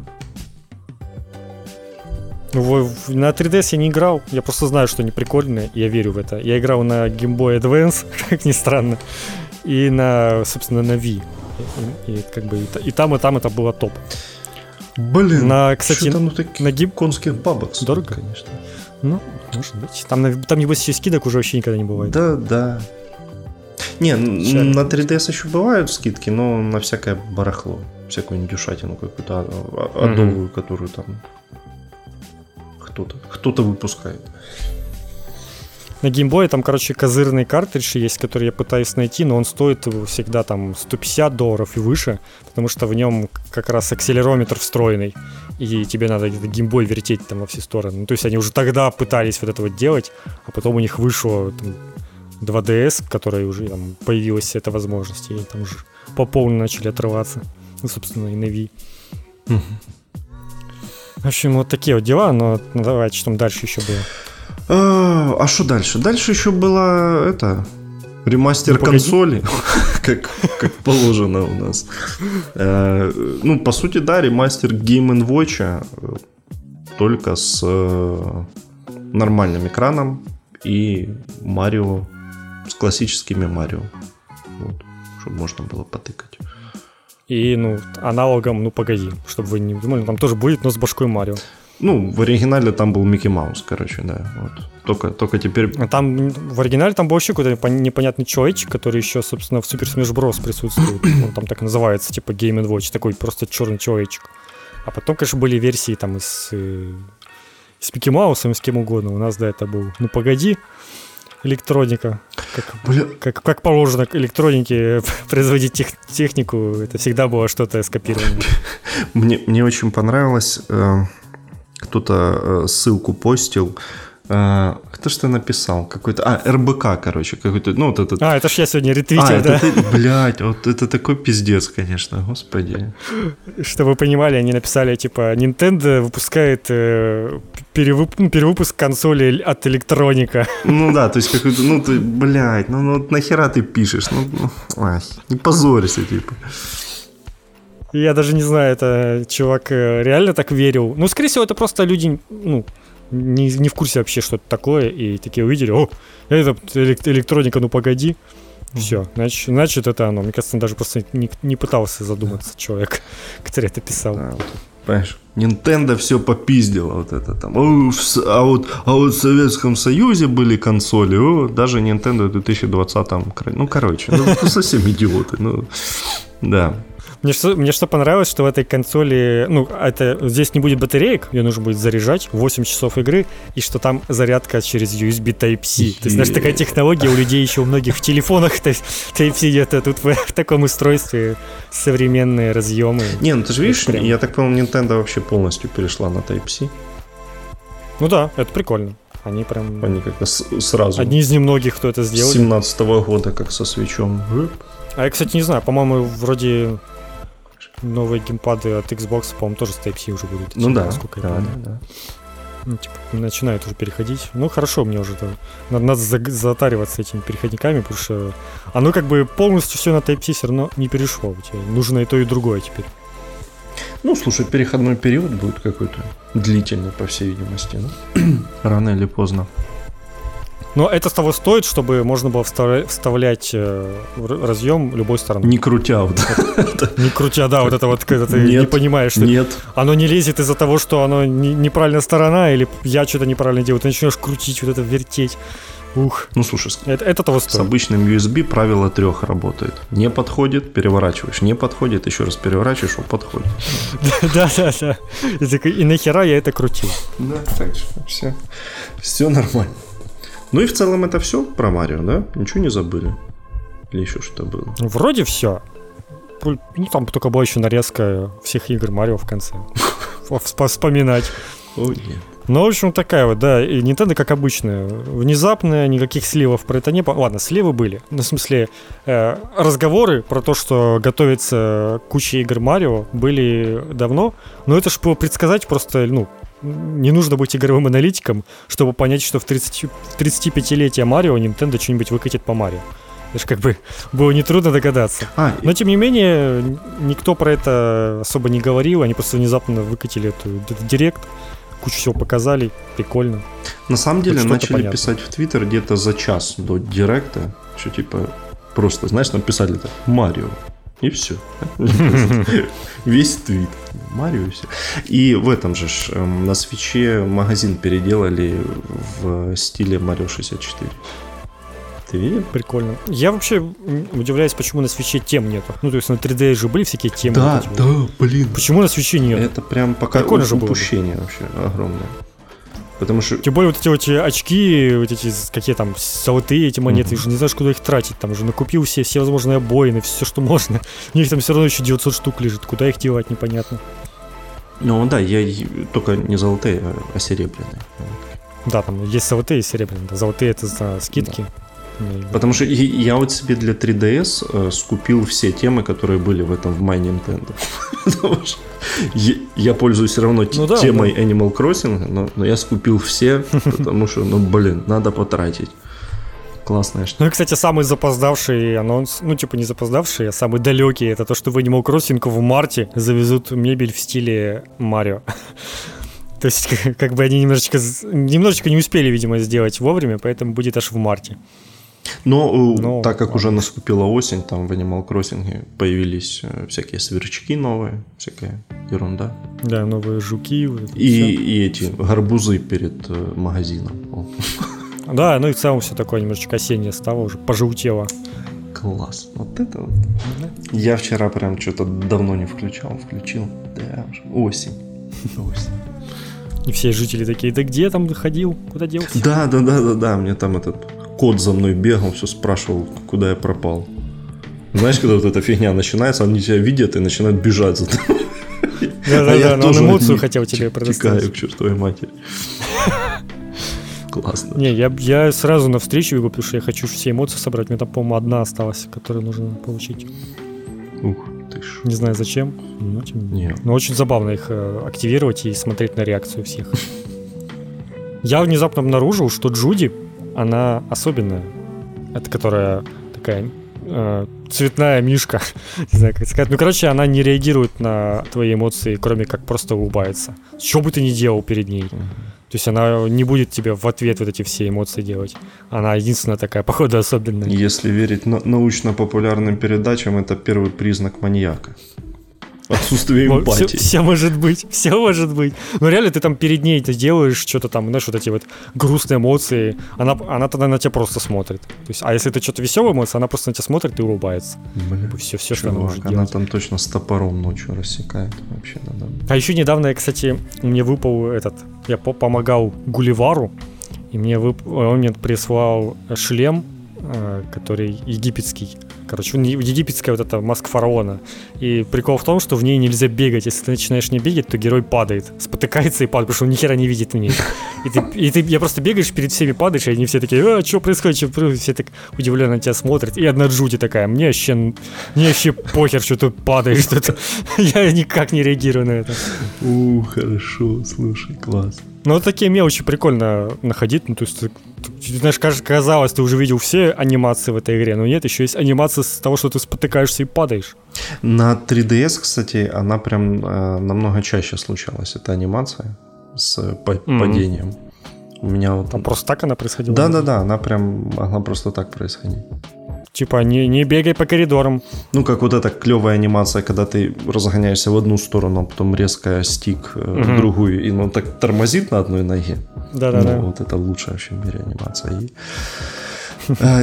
Ну, на 3DS я не играл, я просто знаю, что они прикольные, и я верю в это. Я играл на Game Boy Advance, как ни странно, и на, собственно, на Wii. И, и как бы и, и там, и там это было топ. Блин, на, кстати, ну, на гиб... конских бабок Дорого? конечно. Ну, может быть. Там, там небось, скидок уже вообще никогда не бывает. Да, да. Не, Жаль. на 3DS еще бывают скидки, но на всякое барахло. Всякую недюшатину какую-то адовую, mm-hmm. которую там кто-то кто-то выпускает. На геймбое там, короче, козырный картридж есть, который я пытаюсь найти, но он стоит всегда там 150 долларов и выше, потому что в нем как раз акселерометр встроенный, и тебе надо геймбой вертеть там во все стороны. Ну, то есть они уже тогда пытались вот это вот делать, а потом у них вышло там, 2DS, в которой уже там, появилась эта возможность, и они там уже по полной начали отрываться. Ну, собственно, и на Wii. В общем, вот такие вот дела, но ну, давайте, что там дальше еще было. А что дальше? Дальше еще была это ремастер ну, консоли, как, как положено у нас. Э, ну, по сути, да, ремастер Game Watch, э, только с э, нормальным экраном и Марио, с классическими Марио. Вот, чтобы можно было потыкать. И, ну, аналогом, ну, погоди, чтобы вы не думали, там тоже будет, но с башкой Марио. Ну, в оригинале там был Микки Маус, короче, да. Вот. Только, только теперь... А там в оригинале там был вообще какой-то непонятный человечек, который еще, собственно, в Super Smash Bros. присутствует. Он там так называется, типа Game Watch, такой просто черный человечек. А потом, конечно, были версии там из, э, с Микки Маусом, с кем угодно. У нас, да, это был «Ну, погоди», электроника. Как, как, как положено электронике производить тех, технику, это всегда было что-то скопировано. Мне, мне очень понравилось, э, кто-то э, ссылку постил, а, кто что написал? Какой-то. А, РБК, короче, какой-то. Ну, вот этот. А, это ж я сегодня ретвитил, а, да? Это ты, блядь, вот это такой пиздец, конечно, господи. Чтобы вы понимали, они написали, типа, Nintendo выпускает э, перевып... ну, перевыпуск консоли от электроника. Ну да, то есть какой-то, ну ты, блядь, ну, ну нахера ты пишешь? Ну, ну ай, не позорься, типа. Я даже не знаю, это чувак э, реально так верил. Ну, скорее всего, это просто люди, ну, не, не в курсе вообще, что это такое, и такие увидели, о, это электроника, ну погоди. Все, значит, значит, это оно. Мне кажется, он даже просто не, не пытался задуматься человек, который это писал. Да, вот, понимаешь, Nintendo все попиздило вот это там. О, а, вот, а вот в Советском Союзе были консоли, о, даже Nintendo в 2020 ну, короче, ну, совсем идиоты, ну, да. Мне что, мне что понравилось, что в этой консоли, ну, это здесь не будет батареек, ее нужно будет заряжать 8 часов игры, и что там зарядка через USB Type-C. То есть, знаешь, такая технология у людей еще у многих в телефонах Type-C где-то тут в, в таком устройстве современные разъемы. Не, ну ты же видишь, прям... я так понял, Nintendo вообще полностью перешла на Type-C. Ну да, это прикольно. Они прям... Они как-то сразу... Одни из немногих, кто это сделал. С 17 -го года, как со свечом. А я, кстати, не знаю, по-моему, вроде новые геймпады от Xbox, по-моему, тоже с Type-C уже будут. Ну да, насколько да, я да, да. Ну, типа, начинают уже переходить. Ну, хорошо, мне уже это, надо, надо затариваться этими переходниками, потому что оно как бы полностью все на Type-C все равно не перешло. Тебе нужно и то, и другое теперь. Ну, слушай, переходной период будет какой-то длительный, по всей видимости. Да? Рано или поздно. Но это того стоит, чтобы можно было вставлять э, разъем любой стороны. Не крутя. Вот. Не крутя, да, вот это вот, когда ты нет, не понимаешь, что нет. оно не лезет из-за того, что оно не, неправильная сторона, или я что-то неправильно делаю. Ты начнешь крутить, вот это вертеть. Ух. Ну слушай, это, это того стоит. С обычным USB правило трех работает. Не подходит, переворачиваешь. Не подходит, еще раз переворачиваешь, он подходит. Да, да, да. И нахера я это крутил. Да, так что все. Все нормально. Ну и в целом это все про Марио, да? Ничего не забыли? Или еще что-то было? Вроде все. Ну, там только была еще нарезка всех игр Марио в конце. Вспоминать. Ой, нет. Ну, в общем, такая вот, да, и Nintendo, как обычно, внезапно, никаких сливов про это не было. Ладно, сливы были. Ну, в смысле, э, разговоры про то, что готовится куча игр Марио, были давно, но это же было предсказать просто, ну, не нужно быть игровым аналитиком, чтобы понять, что в, 30, в 35-летие Марио Nintendo что-нибудь выкатит по Марио. Это же как бы было нетрудно догадаться. А, Но тем не менее, никто про это особо не говорил, они просто внезапно выкатили эту, этот директ, кучу всего показали, прикольно. На самом деле начали понятно. писать в Твиттер где-то за час до директа, что типа просто, знаешь, написали так, Марио, и все. Весь твит. Марио и все. И в этом же эм, на свече магазин переделали в стиле Марио 64. Ты видел? Прикольно. Я вообще удивляюсь, почему на свече тем нету. Ну, то есть на 3D же были всякие темы. Да, да, блин. Почему на свече нет? Это прям пока Прикольно упущение вообще огромное. Потому что... Тем более вот эти вот эти очки, вот эти какие там золотые эти монеты, mm-hmm. уже не знаешь, куда их тратить. Там уже накупил все, все возможные обоины, все, что можно. У них там все равно еще 900 штук лежит. Куда их девать, непонятно. Ну да, я только не золотые, а серебряные. Да, там есть золотые и серебряные. Золотые это за скидки. Да. Потому что я вот себе для 3DS э, скупил все темы, которые были в этом в My Nintendo. Потому что я, пользуюсь все равно ну, да, темой да. Animal Crossing, но, но я скупил все, потому что, ну, блин, надо потратить. Классная штука. Ну и, кстати, самый запоздавший анонс, ну, типа не запоздавший, а самый далекий, это то, что в Animal Crossing в марте завезут мебель в стиле Марио. То есть, как бы они немножечко, немножечко не успели, видимо, сделать вовремя, поэтому будет аж в марте. Но, э, Но так как ладно. уже наступила осень, там в Animal Crossing появились э, всякие сверчки новые, всякая ерунда. Да, новые жуки. И, и эти гарбузы перед э, магазином. Да, ну и в целом все такое немножечко осеннее стало, уже пожелтело. Класс. Вот это вот. Я вчера прям что-то давно не включал, включил. Да, осень. Осень. И все жители такие, да где там ходил, куда делся? Да, да, да, да, да, мне там этот кот за мной бегал, все спрашивал, куда я пропал. Знаешь, когда вот эта фигня начинается, они тебя видят и начинают бежать за тобой. Да-да-да, а но он эмоцию хотел тебе предоставить. Текаю к чертовой матери. Классно. Не, я, я сразу навстречу бегу, потому что я хочу все эмоции собрать. У меня там, по-моему, одна осталась, которую нужно получить. Ух ты ж. Не знаю зачем, но, тем... Нет. но очень забавно их э, активировать и смотреть на реакцию всех. Я внезапно обнаружил, что Джуди, она особенная. Это которая такая э, цветная мишка, не знаю, как сказать. Ну, короче, она не реагирует на твои эмоции, кроме как просто улыбается. Что бы ты ни делал перед ней. То есть она не будет тебе в ответ вот эти все эмоции делать. Она единственная такая, походу, особенная. Если верить на- научно-популярным передачам, это первый признак маньяка. Отсутствие эмпатии. Все, все может быть, все может быть. Но реально ты там перед ней ты делаешь что-то там, знаешь, вот эти вот грустные эмоции, она, она тогда на тебя просто смотрит. То есть, а если ты что-то веселая эмоция, она просто на тебя смотрит и улыбается. Блин, все, все, чувак, что она может она делать. там точно с топором ночью рассекает. Вообще, да, А еще недавно, я, кстати, мне выпал этот, я помогал Гулливару, и мне вып... он мне прислал шлем, э, который египетский Короче, египетская вот эта маска фараона. И прикол в том, что в ней нельзя бегать. Если ты начинаешь не бегать, то герой падает. Спотыкается и падает, потому что он ни хера не видит в ней. И ты, и ты я просто бегаешь, перед всеми падаешь, и они все такие, а, что происходит, что происходит? Все так удивленно на тебя смотрят. И одна Джуди такая, мне вообще, мне вообще похер, что ты падаешь. Что я никак не реагирую на это. У, хорошо, слушай, класс. Ну, вот такие мелочи прикольно находить. Ну, то есть, ты, ты, знаешь, казалось, ты уже видел все анимации в этой игре, но нет, еще есть анимация с того, что ты спотыкаешься и падаешь. На 3DS, кстати, она прям э, намного чаще случалась, эта анимация с mm-hmm. падением. У меня вот... Там просто так она происходила? Да-да-да, она прям могла просто так происходить. Типа, не, не бегай по коридорам. Ну, как вот эта клевая анимация, когда ты разгоняешься в одну сторону, а потом резко стик угу. в другую, и ну так тормозит на одной ноге. Да-да-да. Ну, вот это лучшая вообще в мире анимация. И, э,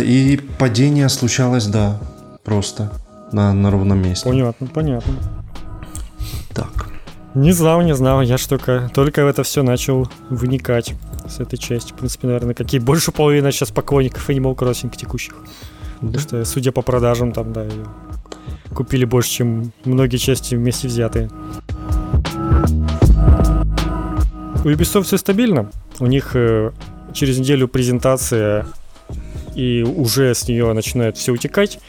и падение случалось, да, просто на, на ровном месте. Понятно, понятно. Так. Не знал, не знал. Я ж только, только в это все начал вникать с этой части. В принципе, наверное, какие больше половины сейчас поклонников Animal Crossing текущих. Потому что, судя по продажам, там, да, ее купили больше, чем многие части вместе взятые. У Ubisoft все стабильно. У них э, через неделю презентация, и уже с нее начинает все утекать.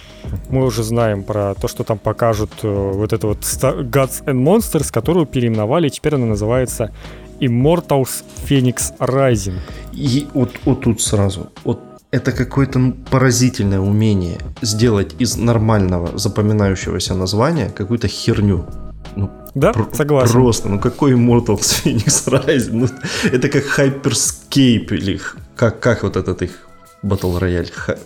Мы уже знаем про то, что там покажут э, вот это вот Gods and Monsters, которую переименовали, теперь она называется Immortals Phoenix Rising. И вот, вот тут сразу, вот это какое-то поразительное умение сделать из нормального запоминающегося названия какую-то херню. Ну, да, пр- согласен. Просто, ну какой Immortals Phoenix Rising? Ну, это как Hyperscape или как, как вот этот их Battle Royale?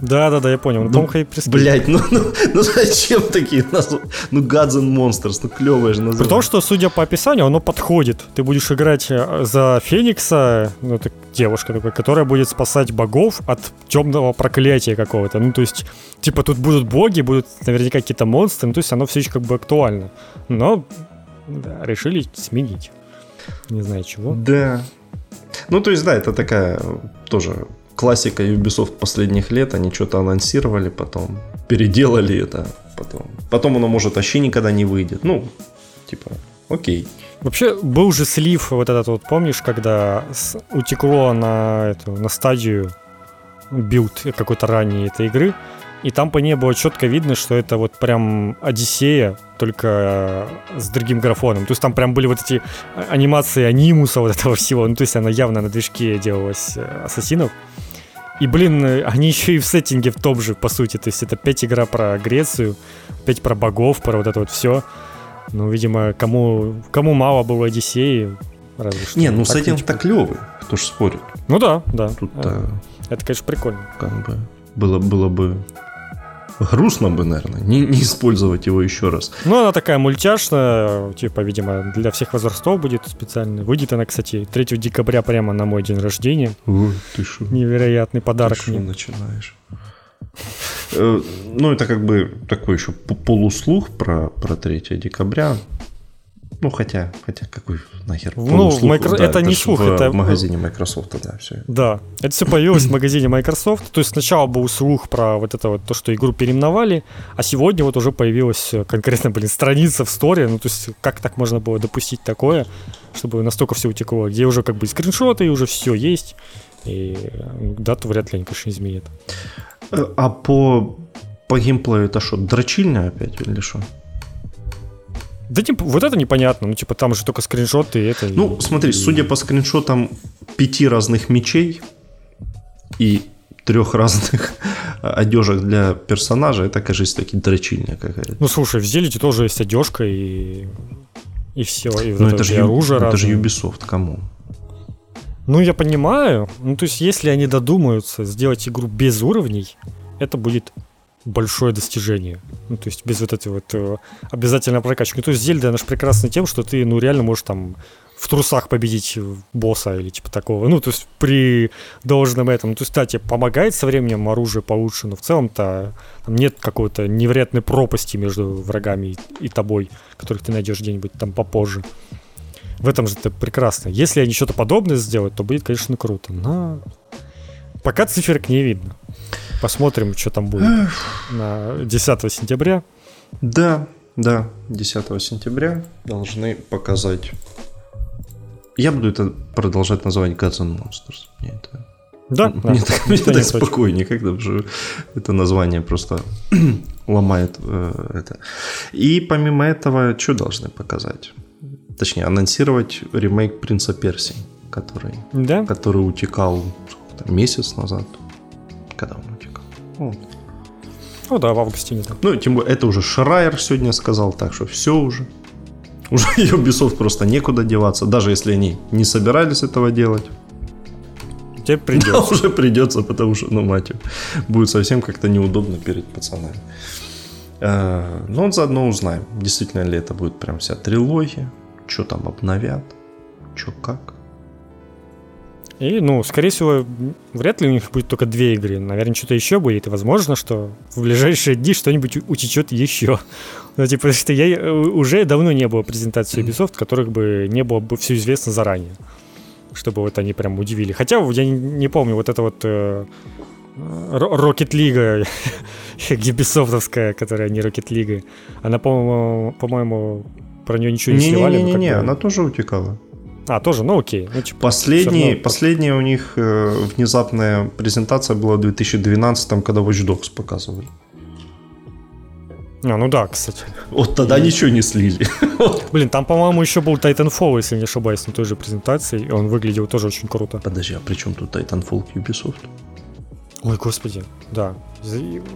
Да, да, да, я понял. Ну, Том Хайперскейп. Блять, ну, ну, ну зачем такие названия? Ну, Gods and Monsters, ну клевое же название. При том, что, судя по описанию, оно подходит. Ты будешь играть э, за Феникса, ну, это девушка такая, которая будет спасать богов от темного проклятия какого-то. Ну, то есть, типа, тут будут боги, будут наверняка какие-то монстры, ну, то есть оно все еще как бы актуально. Но да, решили сменить. Не знаю чего. Да. Ну, то есть, да, это такая тоже классика Ubisoft последних лет, они что-то анонсировали, потом переделали это, потом, потом оно может вообще никогда не выйдет. Ну, типа, окей. Вообще был же слив вот этот вот, помнишь, когда утекло на эту на стадию build какой-то ранний этой игры, и там по ней было четко видно, что это вот прям Одиссея, только с другим графоном. То есть там прям были вот эти анимации анимуса вот этого всего. Ну, то есть она явно на движке делалась э, ассасинов. И, блин, они еще и в сеттинге в том же, по сути. То есть это опять игра про Грецию, опять про богов, про вот это вот все. Ну, видимо, кому, кому мало было Одиссеи, разве что. Не, ну сеттинг-то клевый, кто ж спорит. Ну да, да. Тут это, это, конечно, прикольно. Как бы было, было бы грустно бы, наверное, не, не использовать его еще раз. Ну, она такая мультяшная, типа, видимо, для всех возрастов будет специально. Выйдет она, кстати, 3 декабря прямо на мой день рождения. Ой, ты шо? Невероятный подарок ты мне. начинаешь? Э, ну, это как бы такой еще полуслух про, про 3 декабря. Ну, хотя, хотя какой нахер Ну, в майкро... да, это, это не слух, в это... в магазине Microsoft, да, все. Да, это все появилось в магазине Microsoft. То есть сначала был слух про вот это вот, то, что игру переименовали, а сегодня вот уже появилась конкретно, блин, страница в сторе. Ну, то есть как так можно было допустить такое, чтобы настолько все утекло, где уже как бы скриншоты, и уже все есть, и дату вряд ли они, конечно, изменят. Э, а по, по геймплею это что, дрочильня опять или что? Да типа, вот это непонятно. Ну, типа, там же только скриншоты и это. Ну, и, смотри, и... судя по скриншотам пяти разных мечей и трех разных одежек для персонажа, это, кажется, таки дрочильня какая-то. Ну, слушай, в Зелите тоже есть одежка и, и все. И ну, это, же, оружие это же Ubisoft, кому? Ну, я понимаю. Ну, то есть, если они додумаются сделать игру без уровней, это будет большое достижение. Ну, то есть без вот этой вот э, обязательной прокачки. Ну, то есть Зельда, она же прекрасна тем, что ты, ну, реально можешь там в трусах победить босса или типа такого. Ну, то есть при должном этом. То есть, кстати, помогает со временем оружие получше, но в целом-то там нет какой-то невероятной пропасти между врагами и, и тобой, которых ты найдешь где-нибудь там попозже. В этом же это прекрасно. Если они что-то подобное сделают, то будет, конечно, круто. Но пока циферок не видно. Посмотрим, что там будет на 10 сентября. Да, да, 10 сентября должны показать. Я буду это продолжать называть Gods and Monsters. Мне это да, мне, да. Так, мне так спокойнее, когда уже это название просто ломает э, это. И помимо этого, что должны показать? Точнее, анонсировать ремейк Принца Персии, который, да? который утекал месяц назад. Когда он Ну да, в августе не Ну, тем более, это уже Шрайер сегодня сказал, так что все уже. Уже Ubisoft просто некуда деваться, даже если они не собирались этого делать. Тебе придется. Да, уже придется, потому что, ну, мать будет совсем как-то неудобно перед пацанами. Э, но он заодно узнаем, действительно ли это будет прям вся трилогия, что там обновят, что как. И, ну, скорее всего, вряд ли у них будет только две игры. Наверное, что-то еще будет. И возможно, что в ближайшие дни что-нибудь утечет еще. Ну, типа, что я э, уже давно не было презентации Ubisoft, которых бы не было бы все известно заранее. Чтобы вот они прям удивили. Хотя я не помню, вот это вот э, Rocket League Ubisoftовская, которая не Rocket League. Она, по-моему, по-моему, про нее ничего не, не сливали. Не-не-не, она тоже утекала. А, тоже, ну окей. Ну, типа, Последний, равно... Последняя у них э, внезапная презентация была в 2012, когда Watch Dogs показывали. А, ну да, кстати. Вот тогда и... ничего не слили. Блин, там, по-моему, еще был Titanfall, если не ошибаюсь, на той же презентации, и он выглядел тоже очень круто. Подожди, а при чем тут Titanfall к Ubisoft? Ой, господи, да.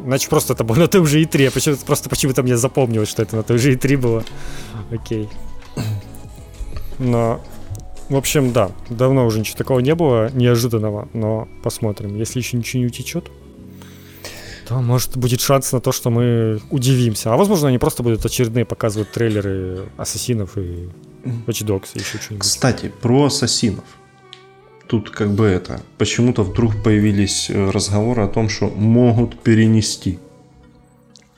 Значит, просто это было на той же E3. Почему просто почему-то мне запомнилось, что это на той же E3 было. Окей. Но в общем, да, давно уже ничего такого не было, неожиданного, но посмотрим. Если еще ничего не утечет, то, может, будет шанс на то, что мы удивимся. А возможно, они просто будут очередные показывать трейлеры ассасинов и Watch Dogs и еще что-нибудь. Кстати, про ассасинов. Тут как бы это, почему-то вдруг появились э, разговоры о том, что могут перенести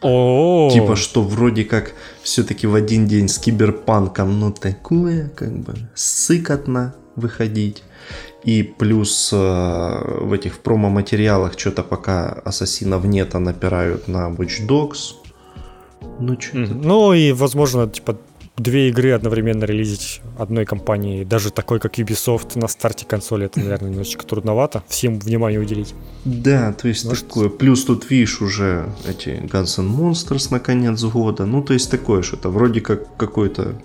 о Типа, что вроде как все-таки в один день с киберпанком, ну такое, как бы, сыкотно выходить. И плюс э, в этих промо-материалах что-то пока ассасинов нет, а напирают на Watch Dogs. Ну, что. Ну и, возможно, типа, две игры одновременно релизить одной компании, даже такой, как Ubisoft на старте консоли, это, наверное, немножечко трудновато всем внимание уделить. Да, то есть Может... такое. Плюс тут, видишь, уже эти Guns N' Monsters на конец года. Ну, то есть такое что-то. Вроде как какой-то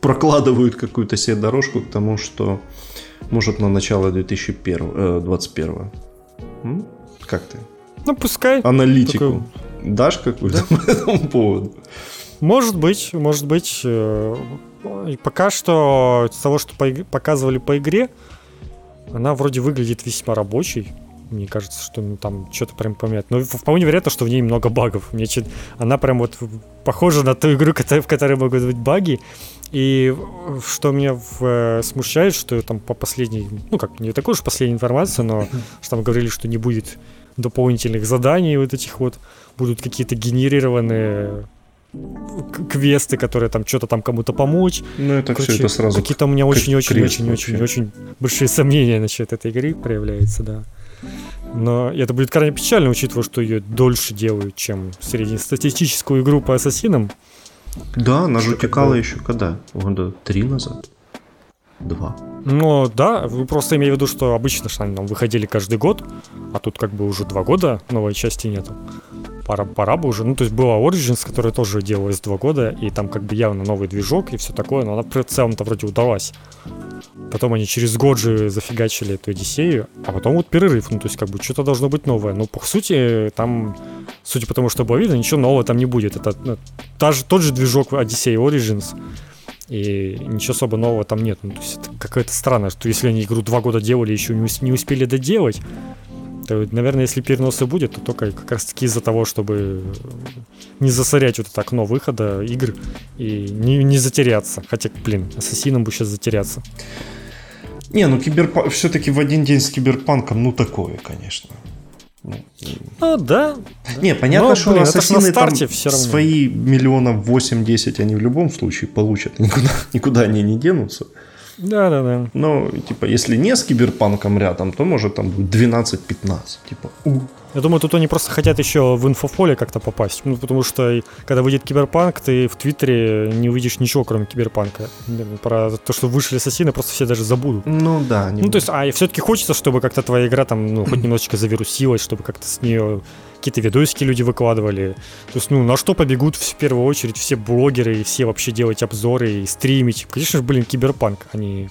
прокладывают какую-то себе дорожку к тому, что может на начало 2021. Э, как ты? Ну, пускай. Аналитику. Такой... Дашь какую-то да? по этому поводу? Может быть, может быть. Э, пока что с того, что показывали по игре, она вроде выглядит весьма рабочей. Мне кажется, что ну, там что-то прям поменять. Но вполне вероятно, что в ней много багов. Мне чуть... Она прям вот похожа на ту игру, в которой могут быть баги. И что меня в, э, смущает, что там по последней, ну как, не такой уж последней информации, но что там говорили, что не будет дополнительных заданий вот этих вот, будут какие-то генерированные квесты, которые там что-то там кому-то помочь. Ну, это Короче, все это сразу. Какие-то у меня очень-очень-очень-очень большие сомнения насчет этой игры проявляются, да. Но это будет крайне печально, учитывая, что ее дольше делают, чем среднестатистическую игру по ассасинам. Да, она же утекала еще когда? Года три назад? Два. Ну да, просто имеете в виду, что обычно что они там выходили каждый год, а тут как бы уже два года новой части нету. Пора, пора бы уже. Ну, то есть была Origins, которая тоже делалась два года, и там как бы явно новый движок и все такое, но она в целом-то вроде удалась. Потом они через год же зафигачили эту Одиссею, а потом вот перерыв. Ну, то есть, как бы, что-то должно быть новое. Но, по сути, там, судя по тому, что было видно, ничего нового там не будет. Это ну, та же, тот же движок Odyssey Origins, и ничего особо нового там нет. Ну, то есть, это какая-то странно, что если они игру два года делали, еще не успели доделать, то, наверное, если переносы будет, то только как раз-таки из-за того, чтобы не засорять вот это окно выхода игр и не, не затеряться. Хотя, блин, ассасином бы сейчас затеряться. Не, ну киберпанк все-таки в один день с киберпанком, ну такое, конечно. Ну, ну да. Не, понятно, Но, что блин, ассасины там все равно. свои миллионов 8-10 они в любом случае получат. Никуда, никуда они не денутся. Да, да, да. Но, типа, если не с киберпанком рядом, то может там будет 12-15. Типа, у. Я думаю, тут они просто хотят еще в инфополе как-то попасть. Ну, потому что когда выйдет киберпанк, ты в Твиттере не увидишь ничего, кроме киберпанка. Про то, что вышли ассасины, просто все даже забудут. Ну да. Ну, то есть, а все-таки хочется, чтобы как-то твоя игра там, ну, хоть немножечко завирусилась, чтобы как-то с нее какие-то видосики люди выкладывали. То есть, ну, на что побегут в первую очередь все блогеры и все вообще делать обзоры и стримить? Конечно же, блин, киберпанк, они...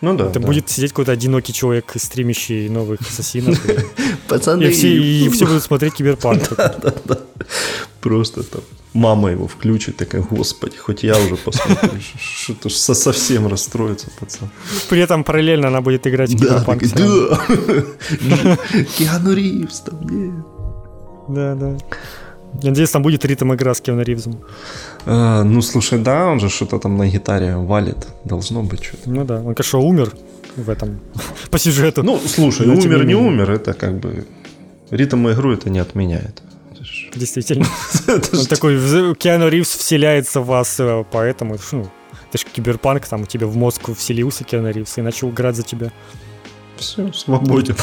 Ну да. Это да. будет сидеть какой-то одинокий человек, стримящий новых ассасинов. Пацаны. И все, и все будут смотреть киберпанк. Просто там мама его включит, такая, господи, хоть я уже посмотрю, что-то совсем расстроится пацан. При этом параллельно она будет играть в киберпанк. Да, Киану Ривз там. Да, да. Я надеюсь, там будет ритм игра с Кевином Ривзом. А, ну, слушай, да, он же что-то там на гитаре валит. Должно быть что-то. Ну да, он, конечно, умер в этом, по сюжету. Ну, слушай, умер, не умер, это как бы... Ритм игру это не отменяет. Действительно. Он такой, Киану Ривз вселяется в вас, э, поэтому, ну, это же киберпанк, там у тебя в мозг вселился Киану Ривз и начал играть за тебя. Все, свободен.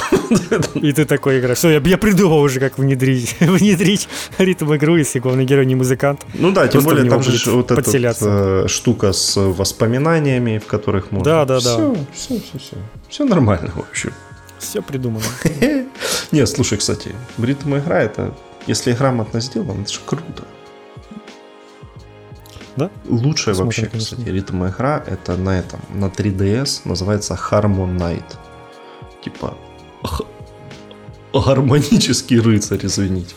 И ты такой играешь. Все, я, я придумал уже, как внедрить, внедрить ритм игру, если главный герой не музыкант. Ну да, тем более там же вот эта э, штука с воспоминаниями, в которых можно... Да, да, да. Все, все, все, все. Все нормально, в общем. Все придумано. Нет, слушай, кстати, ритм игра это, если грамотно сделано, это же круто. Да? Лучшая вообще, кстати, ритм игра это на этом, на 3DS называется Harmon Night типа гармонический рыцарь, извините.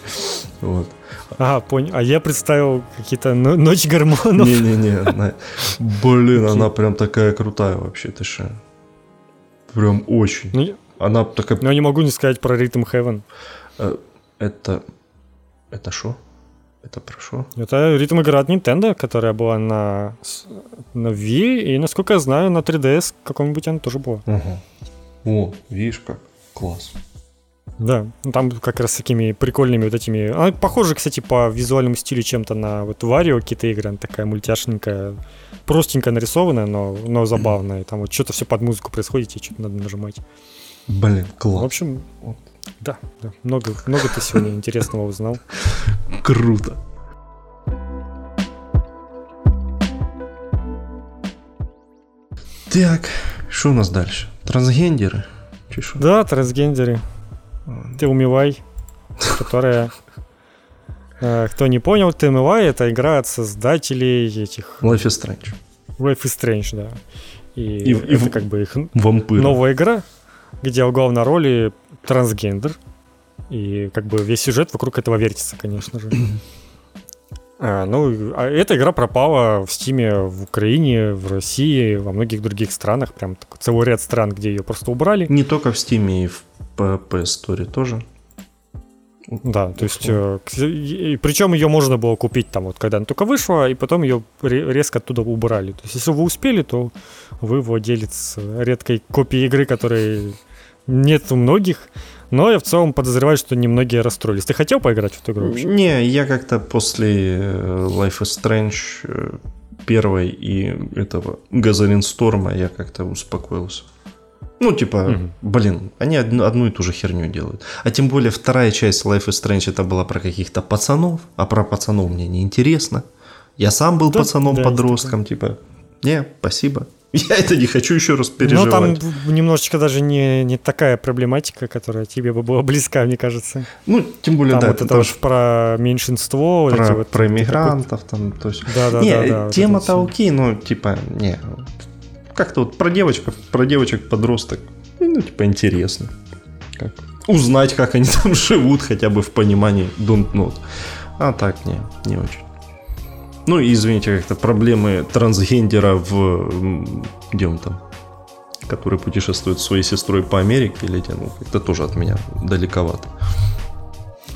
Вот. А, понял. А я представил какие-то ночь гормонов. Не-не-не. Она... Блин, она прям такая крутая вообще, ты что? Прям очень. Ну, она такая... Но я не могу не сказать про Rhythm Heaven. Э, это... Это что? Это про что? Это ритм игра от Nintendo, которая была на, на Wii, и, насколько я знаю, на 3DS каком-нибудь она тоже была. Угу. О, видишь как? Класс. Да, ну, там как раз такими прикольными вот этими... Она похожа, кстати, по визуальному стилю чем-то на вот Варио какие-то игры. Она такая мультяшненькая, простенько нарисованная, но, но забавная. Там вот что-то все под музыку происходит, и что-то надо нажимать. Блин, класс. В общем, да, да много, много ты сегодня интересного узнал. Круто. Так, что у нас дальше? Трансгендеры? Чешу. Да, трансгендеры. Ты умивай, которая... Э, кто не понял, ты умывай, это игра от создателей этих... Life is Strange. Life is Strange, да. И, и это и как бы их вампиры. новая игра, где в главной роли трансгендер. И как бы весь сюжет вокруг этого вертится, конечно же. А, ну, а эта игра пропала в Стиме в Украине, в России, во многих других странах. Прям целый ряд стран, где ее просто убрали. Не только в Стиме, и в PS Store тоже. Да, то есть, э, причем ее можно было купить там вот, когда она только вышла, и потом ее резко оттуда убрали. То есть, если вы успели, то вы владелец редкой копии игры, которой нет у многих. Но я в целом подозреваю, что немногие расстроились. Ты хотел поиграть в эту игру вообще? Не, я как-то после э, Life is Strange э, первой и этого Газолин Сторма я как-то успокоился. Ну, типа, угу. блин, они одну, одну и ту же херню делают. А тем более вторая часть Life is Strange это была про каких-то пацанов, а про пацанов мне не интересно. Я сам был да, пацаном-подростком, да, типа, не, спасибо. Я это не хочу еще раз переживать. Ну, там немножечко даже не, не такая проблематика, которая тебе бы была близка, мне кажется. Ну, тем более, там да. Вот это тоже про меньшинство. Про, вот, про иммигрантов там, то есть... Да, да, не, да, да. Тема-то вот окей, но, типа, не. Как-то вот про девочек, про девочек-подросток, ну, типа, интересно. Как? Узнать, как они там живут, хотя бы в понимании don't not. А так, не, не очень. Ну, извините, как-то проблемы трансгендера в... Где он там? Который путешествует своей сестрой по Америке или где? Ну, это тоже от меня далековато.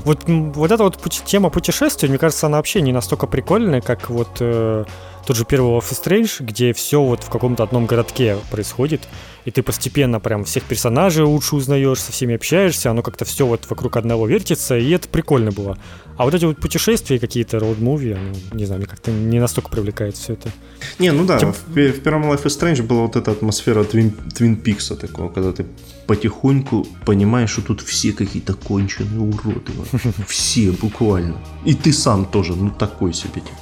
Вот, вот эта вот тема путешествий, мне кажется, она вообще не настолько прикольная, как вот э, тот же первый Life is Strange, где все вот в каком-то одном городке происходит, и ты постепенно прям всех персонажей лучше узнаешь, со всеми общаешься, оно как-то все вот вокруг одного вертится, и это прикольно было. А вот эти вот путешествия какие-то, роуд-муви, не знаю, мне как-то не настолько привлекает все это. Не, ну да, Тем... в, в первом Life is Strange была вот эта атмосфера Твин, Твин Пикса такого, когда ты потихоньку понимаешь, что тут все какие-то конченые уроды. Все, буквально. И ты сам тоже, ну такой себе. Типа.